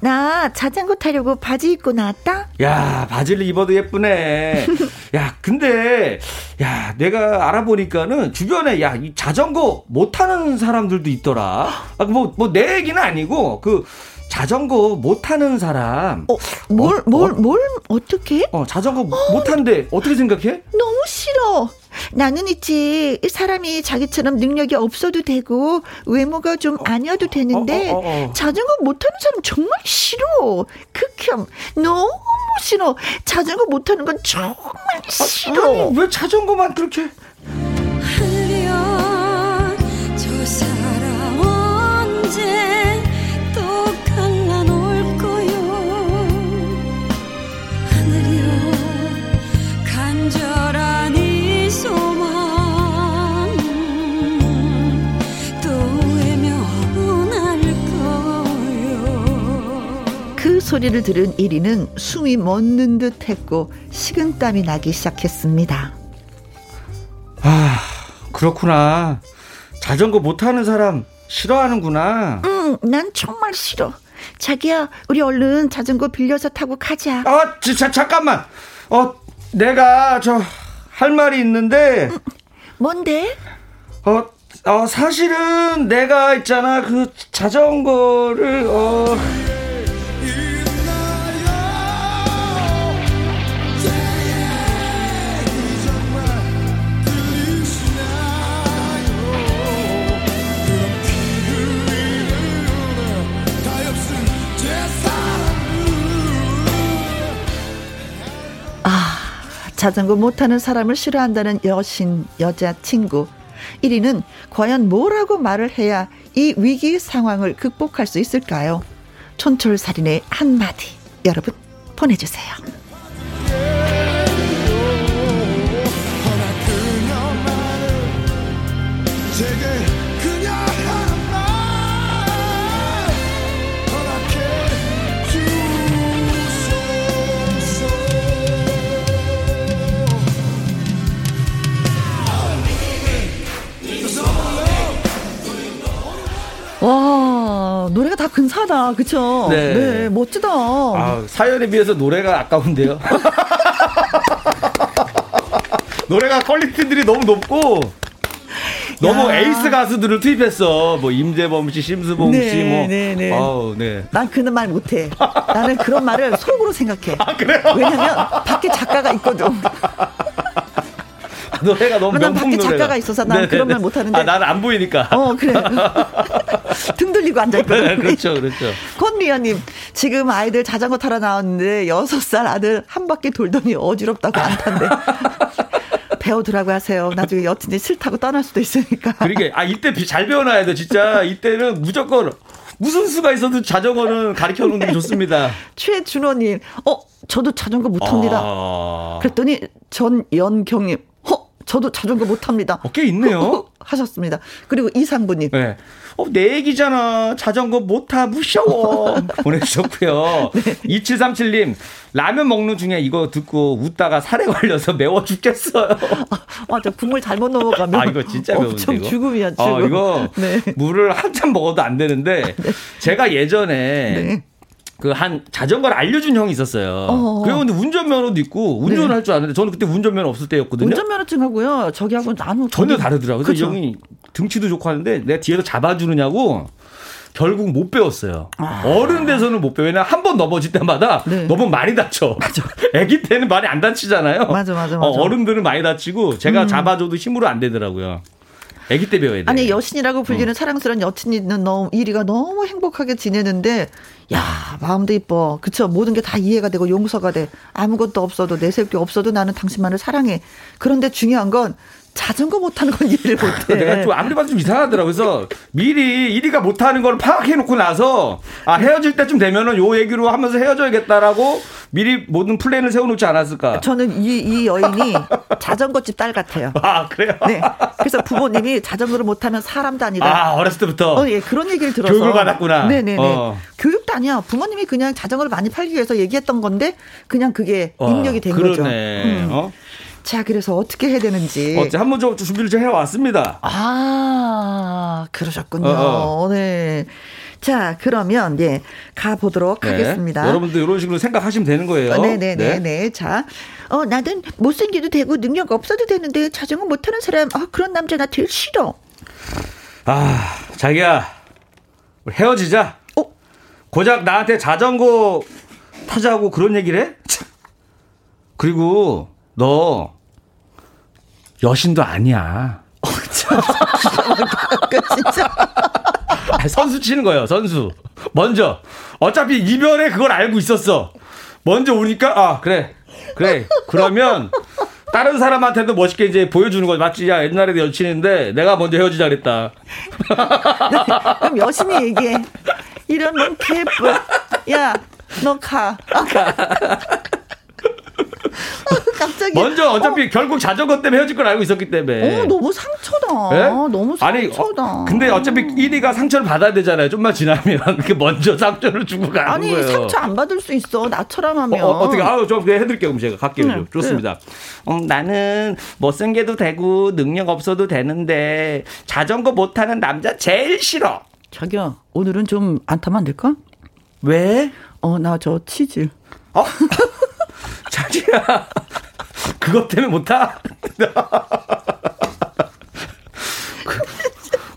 S1: 나 자전거 타려고 바지 입고 나왔다?
S6: 야, 바지를 입어도 예쁘네. 야, 근데, 야, 내가 알아보니까는 주변에, 야, 이 자전거 못 타는 사람들도 있더라. 아, 뭐, 뭐, 내 얘기는 아니고, 그, 자전거 못 타는 사람.
S1: 어, 뭘, 어, 뭘, 어? 뭘, 어떻게?
S6: 어, 자전거 어. 못 타는데 어떻게 생각해?
S1: 너무 싫어. 나는 있지. 사람이 자기처럼 능력이 없어도 되고, 외모가 좀 어. 아니어도 되는데, 어, 어, 자전거 못 타는 사람 정말 싫어. 극혐. 너무 싫어. 자전거 못 타는 건 정말 싫어. 아,
S6: 아니, 왜 자전거만 그렇게.
S1: 소리를 들은 1위는 숨이 멎는 듯 했고 식은땀이 나기 시작했습니다.
S6: 아, 그렇구나. 자전거 못 타는 사람 싫어하는구나.
S1: 응, 난 정말 싫어. 자기야, 우리 얼른 자전거 빌려서 타고 가자.
S6: 아, 자, 잠깐만. 어, 내가 저 할 말이 있는데. 응,
S1: 뭔데?
S6: 어, 어, 사실은 내가 있잖아. 그 자전거를 어
S1: 자전거 못타는 사람을 싫어한다는 여신 여자친구 1위는 과연 뭐라고 말을 해야 이 위기 상황을 극복할 수 있을까요? 촌철살인의 한마디 여러분 보내주세요. 와, 노래가 다 근사하다. 그쵸? 네. 네 멋지다. 아,
S6: 사연에 비해서 노래가 아까운데요. 노래가 퀄리티들이 너무 높고, 너무 야. 에이스 가수들을 투입했어. 뭐 임재범 씨, 심수봉 네, 씨, 뭐. 네, 네. 아우, 네.
S1: 난 그런 말 못해. 나는 그런 말을 속으로 생각해.
S6: 아, 그래요?
S1: 왜냐면 밖에 작가가 있거든.
S6: 노래가 너무 명품
S1: 밖에
S6: 노래가.
S1: 작가가 있어서 난 네네네. 그런 말 못하는데.
S6: 아, 나는 안 보이니까.
S1: 어, 그래. 등 들리고 앉아있거든. 네,
S6: 그렇죠, 그렇죠.
S1: 권미연님, 지금 아이들 자전거 타러 나왔는데, 6살 아들 한 바퀴 돌더니 어지럽다고 안 탄대. 배워두라고 하세요. 나중에 여친이 싫다고 떠날 수도 있으니까.
S6: 그러게, 아, 이때 잘 배워놔야 돼, 진짜. 이때는 무조건 무슨 수가 있어도 자전거는 가르쳐 놓는 게 좋습니다.
S1: 최준호님, 어, 저도 자전거 못합니다. 아... 그랬더니 전연경님, 어, 저도 자전거 못 합니다.
S6: 어, 꽤 있네요.
S1: 하셨습니다. 그리고 이상부님. 네.
S6: 어, 내 얘기잖아. 자전거 못 타, 무서워. 보내주셨고요. 네. 2737님, 라면 먹는 중에 이거 듣고 웃다가 살에 걸려서 매워 죽겠어요.
S1: 아, 맞아. 국물 잘못 넘어가면.
S6: 아, 이거 진짜 매운데.
S1: 엄청
S6: 이거.
S1: 죽음이야, 죽음.
S6: 어, 이거 네. 물을 한참 먹어도 안 되는데, 네. 제가 예전에 네. 그 한 자전거를 알려준 형이 있었어요. 어. 그래 근데 운전면허도 있고 운전을 네. 할줄 아는데 저는 그때 운전면허 없을 때였거든요.
S1: 운전면허증하고요. 저기하고 나는
S6: 전혀 다르더라고요. 그래서 형이 등치도 좋고 하는데 내가 뒤에서 잡아주느냐고 결국 못 배웠어요. 아. 어른 돼서는 못 배워. 왜냐 한 번 넘어질 때마다 네. 너무 많이 다쳐. 맞아. 아기 때는 많이 안 다치잖아요.
S1: 맞아, 맞아, 맞아.
S6: 어, 른들은 많이 다치고 제가 음. 잡아줘도 힘으로 안 되더라고요. 아기 때 배워야 돼.
S1: 아니 여신이라고 불리는 어. 사랑스러운 여친이 있는 너무 이리가 너무 행복하게 지내는데 야 마음도 이뻐. 그쵸? 모든 게 다 이해가 되고 용서가 돼. 아무것도 없어도 내세울 게 없어도 나는 당신만을 사랑해. 그런데 중요한 건 자전거 못하는 건 이해를 못해.
S6: 내가 좀 아무리 봐도 좀 이상하더라고. 그래서 미리 1위가 못하는 걸 파악해놓고 나서 아 헤어질 때쯤 되면은 요 얘기로 하면서 헤어져야겠다라고 미리 모든 플랜을 세워놓지 않았을까?
S1: 저는 이, 이 여인이 자전거집 딸 같아요.
S6: 아 그래요?
S1: 네. 그래서 부모님이 자전거를 못하면 사람도 아니다.
S6: 아 어렸을 때부터.
S1: 어, 예 그런 얘기를 들어서
S6: 교육을 받았구나.
S1: 네네네. 어. 교육도 아니야. 부모님이 그냥 자전거를 많이 팔기 위해서 얘기했던 건데 그냥 그게 어, 입력이 된
S6: 그러네.
S1: 거죠.
S6: 음. 어?
S1: 자, 그래서 어떻게 해야 되는지.
S6: 어째 한번 좀 준비를 좀 해왔습니다.
S1: 아, 그러셨군요. 어, 어. 네. 자, 그러면, 예, 가보도록 네. 하겠습니다.
S6: 여러분도 이런 식으로 생각하시면 되는 거예요.
S1: 어, 네네네. 네. 네. 자, 어, 나는 못생겨도 되고 능력 없어도 되는데 자전거 못하는 사람, 아, 그런 남자 나 제일 싫어.
S6: 아, 자기야, 헤어지자. 어? 고작 나한테 자전거 타자고 그런 얘기를 해? 그리고 너 여신도 아니야. 어, 진짜. 선수 치는 거예요, 선수. 먼저. 어차피 이별에 그걸 알고 있었어. 먼저 오니까, 아, 그래. 그래. 그러면, 다른 사람한테도 멋있게 이제 보여주는 거지. 맞지? 야, 옛날에도 여친인데, 내가 먼저 헤어지자 그랬다.
S1: 그럼 여신이 얘기해. 이런 넌 개뿔. 야, 너 가. 가. 갑자기
S6: 먼저 어차피 어. 결국 자전거 때문에 헤어질 걸 알고 있었기 때문에.
S1: 어, 너무 상처다. 네? 너무 상처다. 아니, 어,
S6: 근데 어차피 1위가 상처를 받아야 되잖아요. 좀만 지나면 그 먼저 상처를 주고 가는
S1: 아니,
S6: 거예요.
S1: 아니 상처 안 받을 수 있어. 나처럼 하면.
S6: 어, 떻게 아우 좀 해드릴게요. 그럼 제가 갈게요. 네, 좋습니다. 네. 어, 나는 못생겨도 되고 능력 없어도 되는데 자전거 못하는 남자 제일 싫어.
S1: 자기야 오늘은 좀 안 타면 안 될까?
S6: 왜?
S1: 어 나 저 치즈.
S6: 어? 자기야, 그것 때문에 못 타?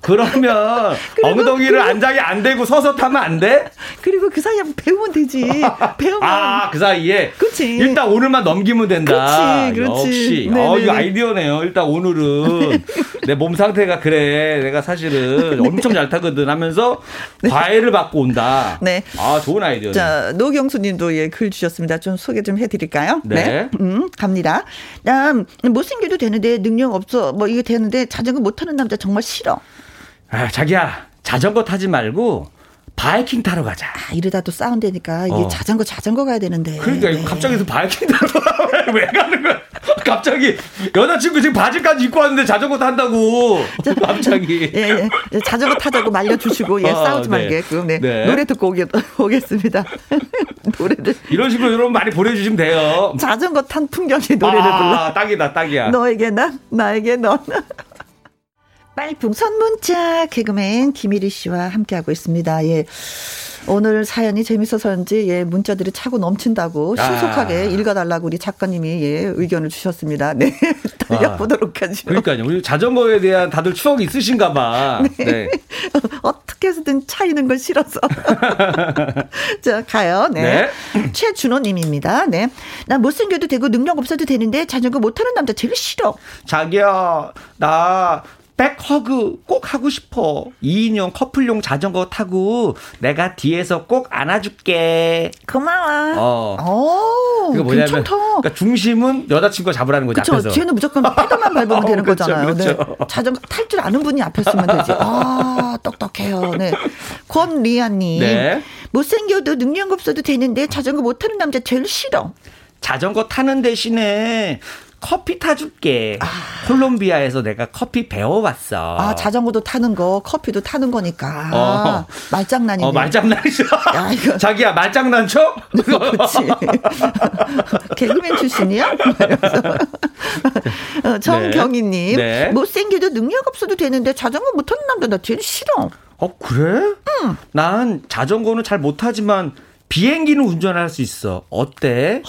S6: 그러면 엉덩이를 그... 안장이 안 대고 서서 타면 안 돼?
S1: 그리고 그 사이에 배우면 되지. 배우면.
S6: 아, 그 사이에?
S1: 그치.
S6: 일단 오늘만 넘기면 된다. 그렇지, 그렇지. 역시. 네네네. 어, 이거 아이디어네요. 일단 오늘은 내 몸 상태가 그래. 내가 사실은 네. 엄청 잘 타거든 하면서 네. 과외를 받고 온다. 네. 아, 좋은 아이디어.
S1: 자, 노경수 님도 예, 글 주셨습니다. 좀 소개 좀 해드릴까요?
S6: 네. 네.
S1: 음, 갑니다. 난 못생겨도 되는데 능력 없어. 뭐 이게 되는데 자전거 못하는 남자 정말 싫어.
S6: 아, 자기야, 자전거 타지 말고 바이킹 타러 가자.
S1: 아, 이러다 또 싸운다니까. 이게 어. 자전거, 자전거 가야 되는데.
S6: 그러니까 네. 갑자기 바이킹 타러 왜 가는 거야? 갑자기 여자친구 지금 바지까지 입고 왔는데 자전거 탄다고. 갑자기.
S1: 예, 예, 자전거 타자고 말려주시고, 예, 어, 싸우지 네. 말게끔. 네. 네. 노래 듣고 오겠, 오겠습니다. 노래를.
S6: 이런 식으로 여러분 많이 보내주시면 돼요.
S1: 자전거 탄 풍경의 노래를 아, 불러.
S6: 딱이다, 딱이야.
S1: 너에게 난, 나에게 넌. 빨풍선 문자 개그맨 김일희 씨와 함께하고 있습니다. 예. 오늘 사연이 재밌어서인지 예, 문자들이 차고 넘친다고 아. 신속하게 읽어달라고 우리 작가님이 예, 의견을 주셨습니다. 네, 달려보도록 아. 하죠.
S6: 그러니까요. 우리 자전거에 대한 다들 추억이 있으신가 봐. 네. 네.
S1: 어떻게 해서든 차이는 걸 싫어서. 자, 가요. 네. 네. 최준호님입니다. 네. 나 못생겨도 되고 능력 없어도 되는데 자전거 못하는 남자 제일 싫어.
S6: 자기야, 나 백허그 꼭 하고 싶어. 2인용 커플용 자전거 타고 내가 뒤에서 꼭 안아줄게.
S1: 고마워. 어. 오.
S6: 그게 뭐냐면 괜찮다. 그러니까 중심은 여자친구가 잡으라는 거죠. 그쵸, 앞에서.
S1: 쟤는 무조건 페달만 밟으면 되는 그쵸, 거잖아요. 네. 자전거 탈 줄 아는 분이 앞에 쓰면 되지. 아, 똑똑해요. 네. 권리아님. 네. 못생겨도 능력 없어도 되는데 자전거 못 타는 남자 제일 싫어.
S6: 자전거 타는 대신에 커피 타줄게. 아. 콜롬비아에서 내가 커피 배워봤어.
S1: 아, 자전거도 타는 거, 커피도 타는 거니까. 어. 말장난이네.
S6: 어, 말장난이죠. 야, 이거. 자기야, 말장난 쳐? 그렇지.
S1: 개그맨 출신이야? 어, 정경희님. 네. 네. 못생겨도 능력 없어도 되는데 자전거 못 타는 남자 나 제일 싫어.
S6: 어, 그래? 응. 난 자전거는 잘 못하지만 비행기는 운전할 수 있어. 어때?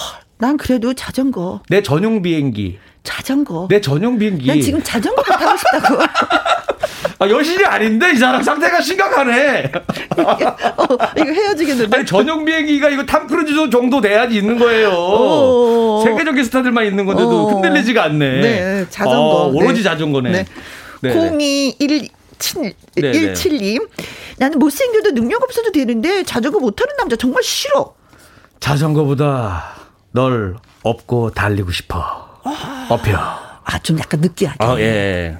S1: 난 그래도 자전거.
S6: 내 전용 비행기.
S1: 자전거.
S6: 내 전용 비행기.
S1: 난 지금 자전거 타고 싶다고.
S6: 아, 여신이 아닌데 이 사람 상태가 심각하네.
S1: 어, 이거 헤어지겠는데.
S6: 아니 전용 비행기가 이거 탐 크루즈 정도 돼야지 있는 거예요. 어. 세계적인 스타들만 있는 건데도 어. 흔들리지가 않네.
S1: 네, 자전거.
S6: 어, 오로지 네. 자전거네. 네.
S1: 네. 0211 7, 17님. 나는 못생겨도 능력 없어도 되는데 자전거 못하는 남자 정말 싫어.
S6: 자전거보다 널 업고 달리고 싶어. 아, 업혀.
S1: 아, 좀 약간 느끼하게.
S6: 어, 예.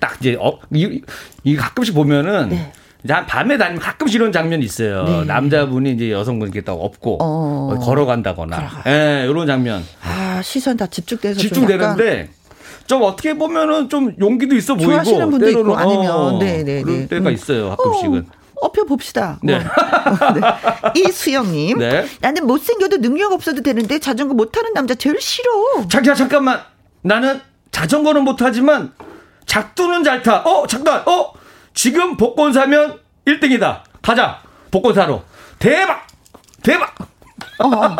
S6: 딱 이제, 어, 이, 이 가끔씩 보면은, 네. 이제 한 밤에 다니면 가끔씩 이런 장면이 있어요. 네. 남자분이 이제 여성분께 딱 업고 어. 어 걸어간다거나. 예, 이런 장면.
S1: 아, 시선 다 집중돼서
S6: 집중되는데 좀 어떻게 보면은 좀 용기도 있어 보이고
S1: 좋아하시는 분도 있고 아니면 어, 네 네 네,
S6: 그럴 네. 때가 음. 있어요 가끔씩은. 어.
S1: 업혀 봅시다. 네. 어. 네. 이수영님. 네. 나는 못생겨도 능력 없어도 되는데 자전거 못하는 남자 제일 싫어.
S6: 자기야, 잠깐만. 나는 자전거는 못하지만 작두는 잘 타. 어, 잠깐. 어, 지금 복권 사면 1등이다. 가자. 복권 사러. 대박! 대박!
S1: 어, 어.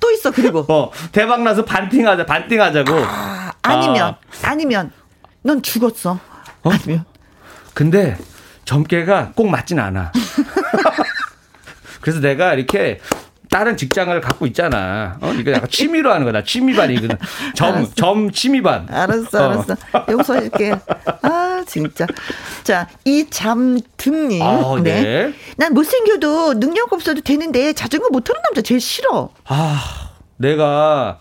S1: 또 있어, 그리고.
S6: 어, 대박 나서 반띵하자, 반띵하자고.
S1: 아, 아니면, 아. 아니면, 넌 죽었어. 어? 아니면.
S6: 근데 점괘가 꼭 맞진 않아. 그래서 내가 이렇게 다른 직장을 갖고 있잖아. 어, 이거 약간 취미로 하는 거다. 취미반 이거든. 점, 알았어. 점 취미반.
S1: 알았어, 어. 알았어. 용서할게. 아, 진짜. 자, 이 잠듬님. 아, 네. 네. 난 못생겨도 능력 없어도 되는데 자전거 못 타는 남자 제일 싫어.
S6: 아, 내가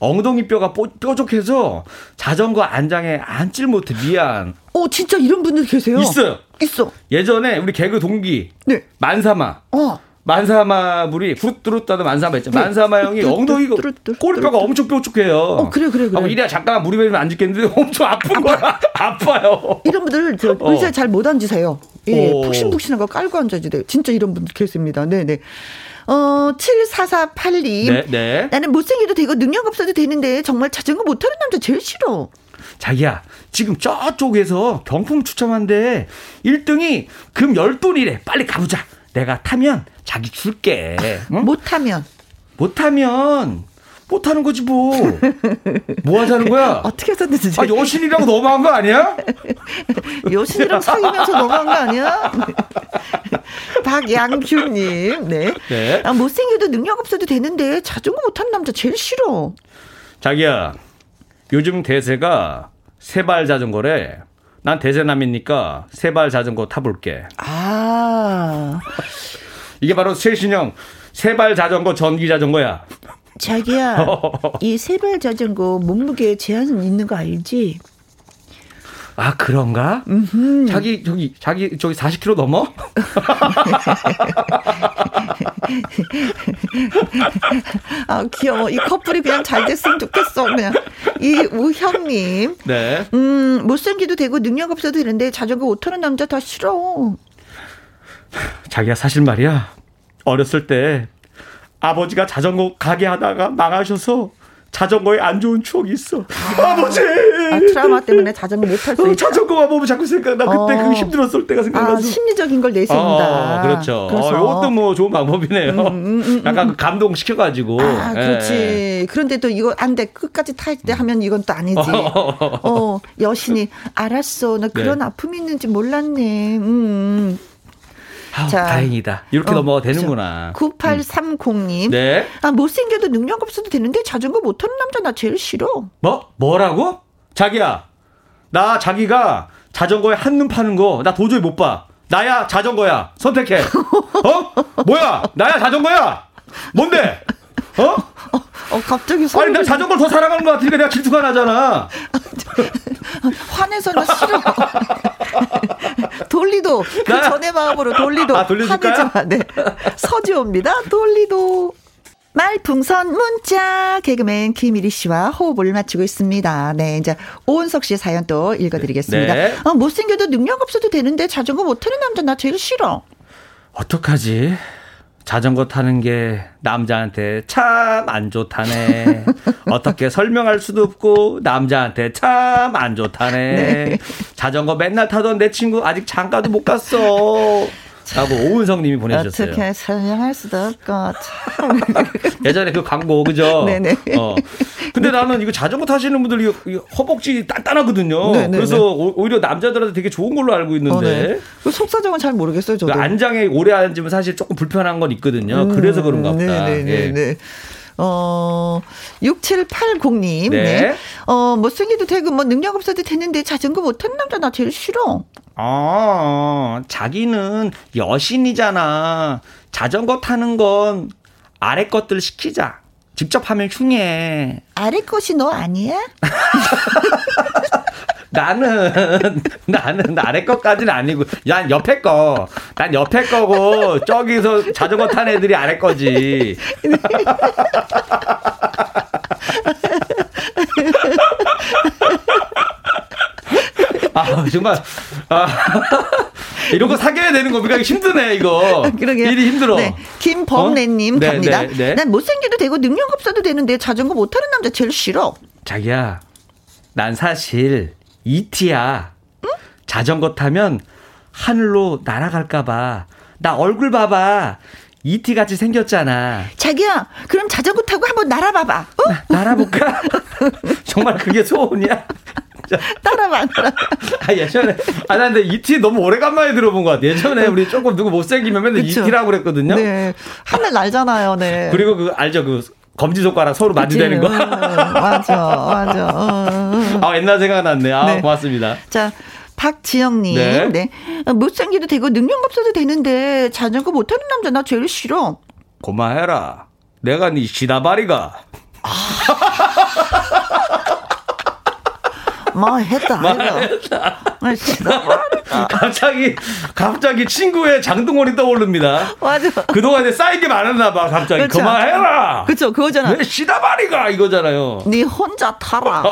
S6: 엉덩이 뼈가 뾰족해서 자전거 안장에 앉질 못해 미안.
S1: 어 진짜 이런 분들 계세요?
S6: 있어요.
S1: 있어.
S6: 예전에 우리 개그 동기 네. 만사마. 어. 만사마 불이 푸르뚜루따도 만사마 있죠. 네. 만사마 형이 엉덩이가 꼬리뼈가 엄청 뾰족해요.
S1: 어 그래 그래 그래.
S6: 아, 이래야 잠깐만 무리 베면 안 죽겠는데 엄청 아픈 거야. 아파요.
S1: 이런 분들 저 어. 의자 어. 잘못 앉으세요. 예, 푹신푹신한 거 깔고 앉아야 돼요. 진짜 이런 분들 계십니다. 네 네. 어, 7448님. 네, 네. 나는 못생겨도 되고 능력 없어도 되는데 정말 자전거 못하는 남자 제일 싫어.
S6: 자기야, 지금 저쪽에서 경품 추첨한데 1등이 금 10돈이래. 빨리 가보자. 내가 타면 자기 줄게.
S1: 응? 못하면?
S6: 못하면 못 하는 거지 뭐. 뭐 하자는 거야?
S1: 어떻게 했었는지.
S6: 아, 여신이랑 너무한 거 아니야?
S1: 여신이랑 사귀면서 너무한 거 아니야? 박양규님, 네. 네. 아, 못생겨도 능력 없어도 되는데 자전거 못하는 남자 제일 싫어.
S6: 자기야, 요즘 대세가 세발 자전거래. 난 대세남이니까 세발 자전거 타볼게.
S1: 아.
S6: 이게 바로 최신형 세발 자전거 전기 자전거야.
S1: 자기야, 이 세발 자전거 몸무게 제한 있는 거 알지?
S6: 아 그런가? 음흠. 자기 저기 자기 저기 40kg 넘어?
S1: 아 귀여워. 이 커플이 그냥 잘 됐으면 좋겠어. 그냥 이 우형님. 네. 음 못생기도 되고 능력 없어도 되는데 자전거 못 타는 남자 다 싫어.
S6: 자기야 사실 말이야 어렸을 때 아버지가 자전거 가게 하다가 망하셔서 자전거에 안 좋은 추억이 있어. 아, 버지
S1: 아, 트라우마 때문에 자전거 못 탈수 어,
S6: 자전거만 보면 자꾸 생각나. 그때 그 어. 그 힘들었을 때가 생각나서. 아,
S1: 심리적인 걸 내세운다.
S6: 어, 그렇죠. 어, 이것도 뭐 좋은 방법이네요. 음, 음, 음, 음. 약간 그 감동시켜가지고.
S1: 아, 그렇지. 예. 그런데 또 이거 안 돼. 끝까지 탈 때 하면 이건 또 아니지. 어, 여신이, 알았어. 나 그런 네. 아픔이 있는지 몰랐네. 음.
S6: 아, 자, 다행이다. 이렇게 어, 넘어가 되는구나.
S1: 9830님. 음. 네. 아, 못생겨도 능력 없어도 되는데 자전거 못하는 남자 나 제일 싫어.
S6: 뭐? 뭐라고? 자기야. 나 자기가 자전거에 한눈 파는 거 나 도저히 못 봐. 나야 자전거야. 선택해. 어? 뭐야? 나야 자전거야. 뭔데? 어?
S1: 어, 어, 갑자기
S6: 아니, 나 자전거를 더 사랑하는 것 같으니까 내가 질투가 나잖아.
S1: 화내서는 싫어. 돌리도 그 전의 마음으로 돌리도
S6: 아, 돌려줄까요?
S1: 네. 서지호입니다. 돌리도. 말풍선 문자 개그맨 김일희 씨와 호흡을 맞추고 있습니다. 네, 이제 오은석 씨 사연 또 읽어드리겠습니다. 네. 어, 못생겨도 능력 없어도 되는데 자전거 못하는 남자 나 제일 싫어.
S6: 어떡하지? 자전거 타는 게 남자한테 참 안 좋다네. 어떻게 설명할 수도 없고 남자한테 참 안 좋다네. 네. 자전거 맨날 타던 내 친구 아직 장가도 못 갔어. 라고 오은성 님이 보내주셨어요.
S1: 어떻게 설명할 수도 없고, 참.
S6: 예전에 그 광고, 그죠? 네네. 어. 근데 나는 이거 자전거 타시는 분들 이 허벅지 단단하거든요. 네네네. 그래서 오히려 남자들한테 되게 좋은 걸로 알고 있는데. 어, 네.
S1: 그 속사정은 잘 모르겠어요, 저도.
S6: 그 안장에 오래 앉으면 사실 조금 불편한 건 있거든요. 음, 그래서 그런가 보다. 네네네. 예.
S1: 어, 6780님. 네. 네. 어, 못생겨도 되고, 뭐, 능력 없어도 되는데 자전거 못하는 남자 나 제일 싫어.
S6: 어, 자기는 여신이잖아. 자전거 타는 건 아래 것들 시키자. 직접 하면 흉해.
S1: 아래 것이 너 아니야?
S6: 나는 나는 아래 것까지는 아니고 난 옆에 거. 난 옆에 거고 저기서 자전거 탄 애들이 아래 거지. 아, 정말, 아, 이런 거 사귀어야 되는 겁니까? 힘드네, 이거. 그러게 일이 힘들어. 네.
S1: 김범래님 어? 갑니다. 네, 네, 네. 난 못생겨도 되고 능력 없어도 되는데 자전거 못하는 남자 제일 싫어.
S6: 자기야, 난 사실 이티야. 응? 자전거 타면 하늘로 날아갈까봐. 나 얼굴 봐봐. 이티 같이 생겼잖아.
S1: 자기야, 그럼 자전거 타고 한번 날아봐봐. 어?
S6: 날아볼까? 정말 그게 소원이야?
S1: 따라봐, 따라.
S6: 아, 예전에. 아, 나 근데 이티 너무 오래간만에 들어본 것 같아. 예전에 우리 조금 누구 못생기면 맨날 이티라고 그랬거든요.
S1: 네. 하늘 날잖아요, 네.
S6: 그리고 그, 알죠? 그, 검지손가락 서로 만지대는 거. 어,
S1: 맞아, 맞아. 어,
S6: 아, 옛날 생각났네. 아, 네. 고맙습니다.
S1: 자, 박지영님, 네. 네. 못생기도 되고 능력 없어도 되는데 자전거 못하는 남자 나 제일 싫어.
S6: 고마해라. 내가 네 시다바리가. 아.
S1: 뭐 했다. 뭐 했다.
S6: 갑자기 갑자기 친구의 장동건이 떠오릅니다.
S1: 맞아.
S6: 그동안에 쌓인 게 많았나 봐. 갑자기 그쵸. 그만해라.
S1: 그쵸 그거잖아.
S6: 왜 시다바리가 이거잖아요.
S1: 네 혼자 타라.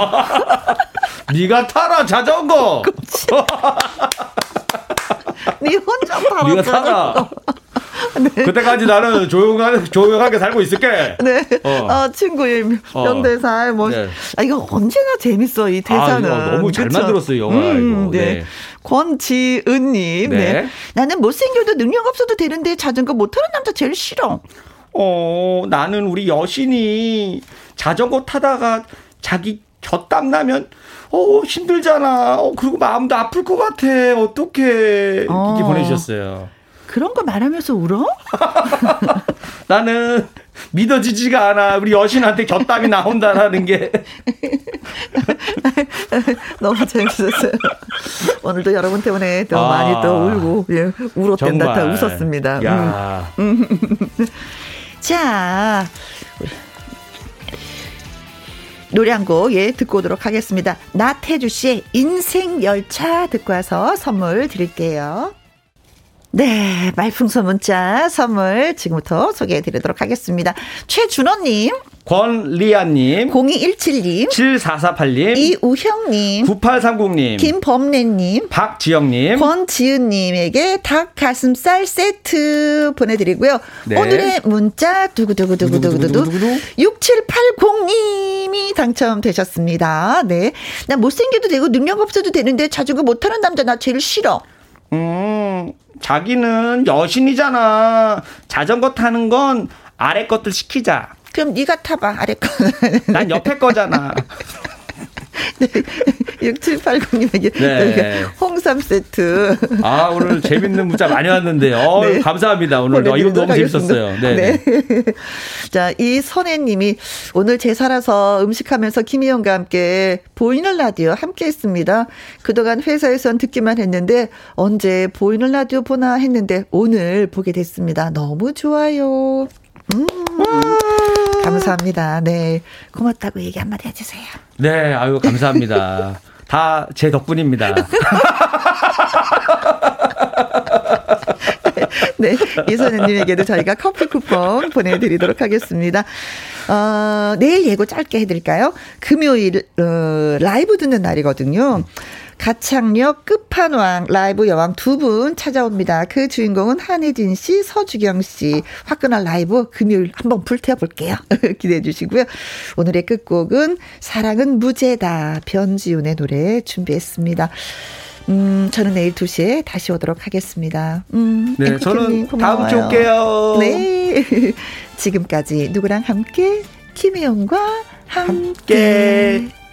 S6: 네가 타라 자전거.
S1: 네 혼자 타라.
S6: 네가 타라. 네. 그때까지 나는 조용하게, 조용하게 살고 있을게.
S1: 네. 어, 어 친구의 어. 명대사. 뭐. 네. 아, 이거 언제나 재밌어, 이 대사는. 아,
S6: 너무 잘 그쵸? 만들었어요, 영화. 음, 네. 네.
S1: 권지은님. 네. 네. 나는 못생겨도 능력 없어도 되는데 자전거 못하는 남자 제일 싫어.
S6: 어, 나는 우리 여신이 자전거 타다가 자기 곁땀 나면 어 힘들잖아. 어 그리고 마음도 아플 것 같아. 어떻게 어. 이렇게 보내주셨어요.
S1: 그런 거 말하면서 울어?
S6: 나는 믿어지지가 않아. 우리 여신한테 곁담이 나온다라는 게.
S1: 너무 재밌었어요. 오늘도 여러분 때문에 또 아, 많이 또 울고, 예, 울었댄 다 웃었습니다. 야. 음. 자. 노래 한 곡, 예, 듣고 오도록 하겠습니다. 나태주 씨의 인생 열차 듣고 와서 선물 드릴게요. 네, 말풍선 문자 선물 지금부터 소개해 드리도록 하겠습니다. 최준호님.
S6: 권리아님,
S1: 0217님,
S6: 7448님,
S1: 이우형님,
S6: 9830님,
S1: 김범래님,
S6: 박지영님,
S1: 권지은님에게 닭 가슴살 세트 보내드리고요. 네. 오늘의 문자 두구두구두구두구두구 6780님이 당첨되셨습니다. 네, 나 못생겨도 되고 능력 없어도 되는데 자전거 못하는 남자 나 제일 싫어.
S6: 음, 자기는 여신이잖아. 자전거 타는 건 아래 것들 시키자.
S1: 그럼 네가 타봐 아래 거.
S6: 난 옆에 거잖아.
S1: 네, 6780님에게 네. 홍삼 세트.
S6: 아, 오늘 재밌는 문자 많이 왔는데요. 어, 네. 감사합니다. 오늘 어, 이거 너무 하겠습니다. 재밌었어요. 네. 네. 네.
S1: 자, 이 선혜 님이 오늘 제 살아서 음식하면서 김희영과 함께 보이는 라디오 함께 했습니다. 그동안 회사에선 듣기만 했는데 언제 보이는 라디오 보나 했는데 오늘 보게 됐습니다. 너무 좋아요. 음. 감사합니다. 네. 고맙다고 얘기 한마디 해주세요.
S6: 네, 아유, 감사합니다. 다 제 덕분입니다.
S1: 네, 이선현님에게도 저희가 커피 쿠폰 보내드리도록 하겠습니다. 어, 내일 예고 짧게 해드릴까요? 금요일, 어, 라이브 듣는 날이거든요. 가창력 끝판왕 라이브 여왕 두 분 찾아옵니다. 그 주인공은 한혜진 씨, 서주경 씨. 화끈한 라이브 금요일 한번 불태워 볼게요. 기대해 주시고요. 오늘의 끝곡은 사랑은 무죄다. 변지윤의 노래 준비했습니다. 음, 저는 내일 2시에 다시 오도록 하겠습니다. 음,
S6: 네, 저는 고마워요. 다음 주에 올게요.
S1: 네. 지금까지 누구랑 함께? 김혜영과 함께. 함께.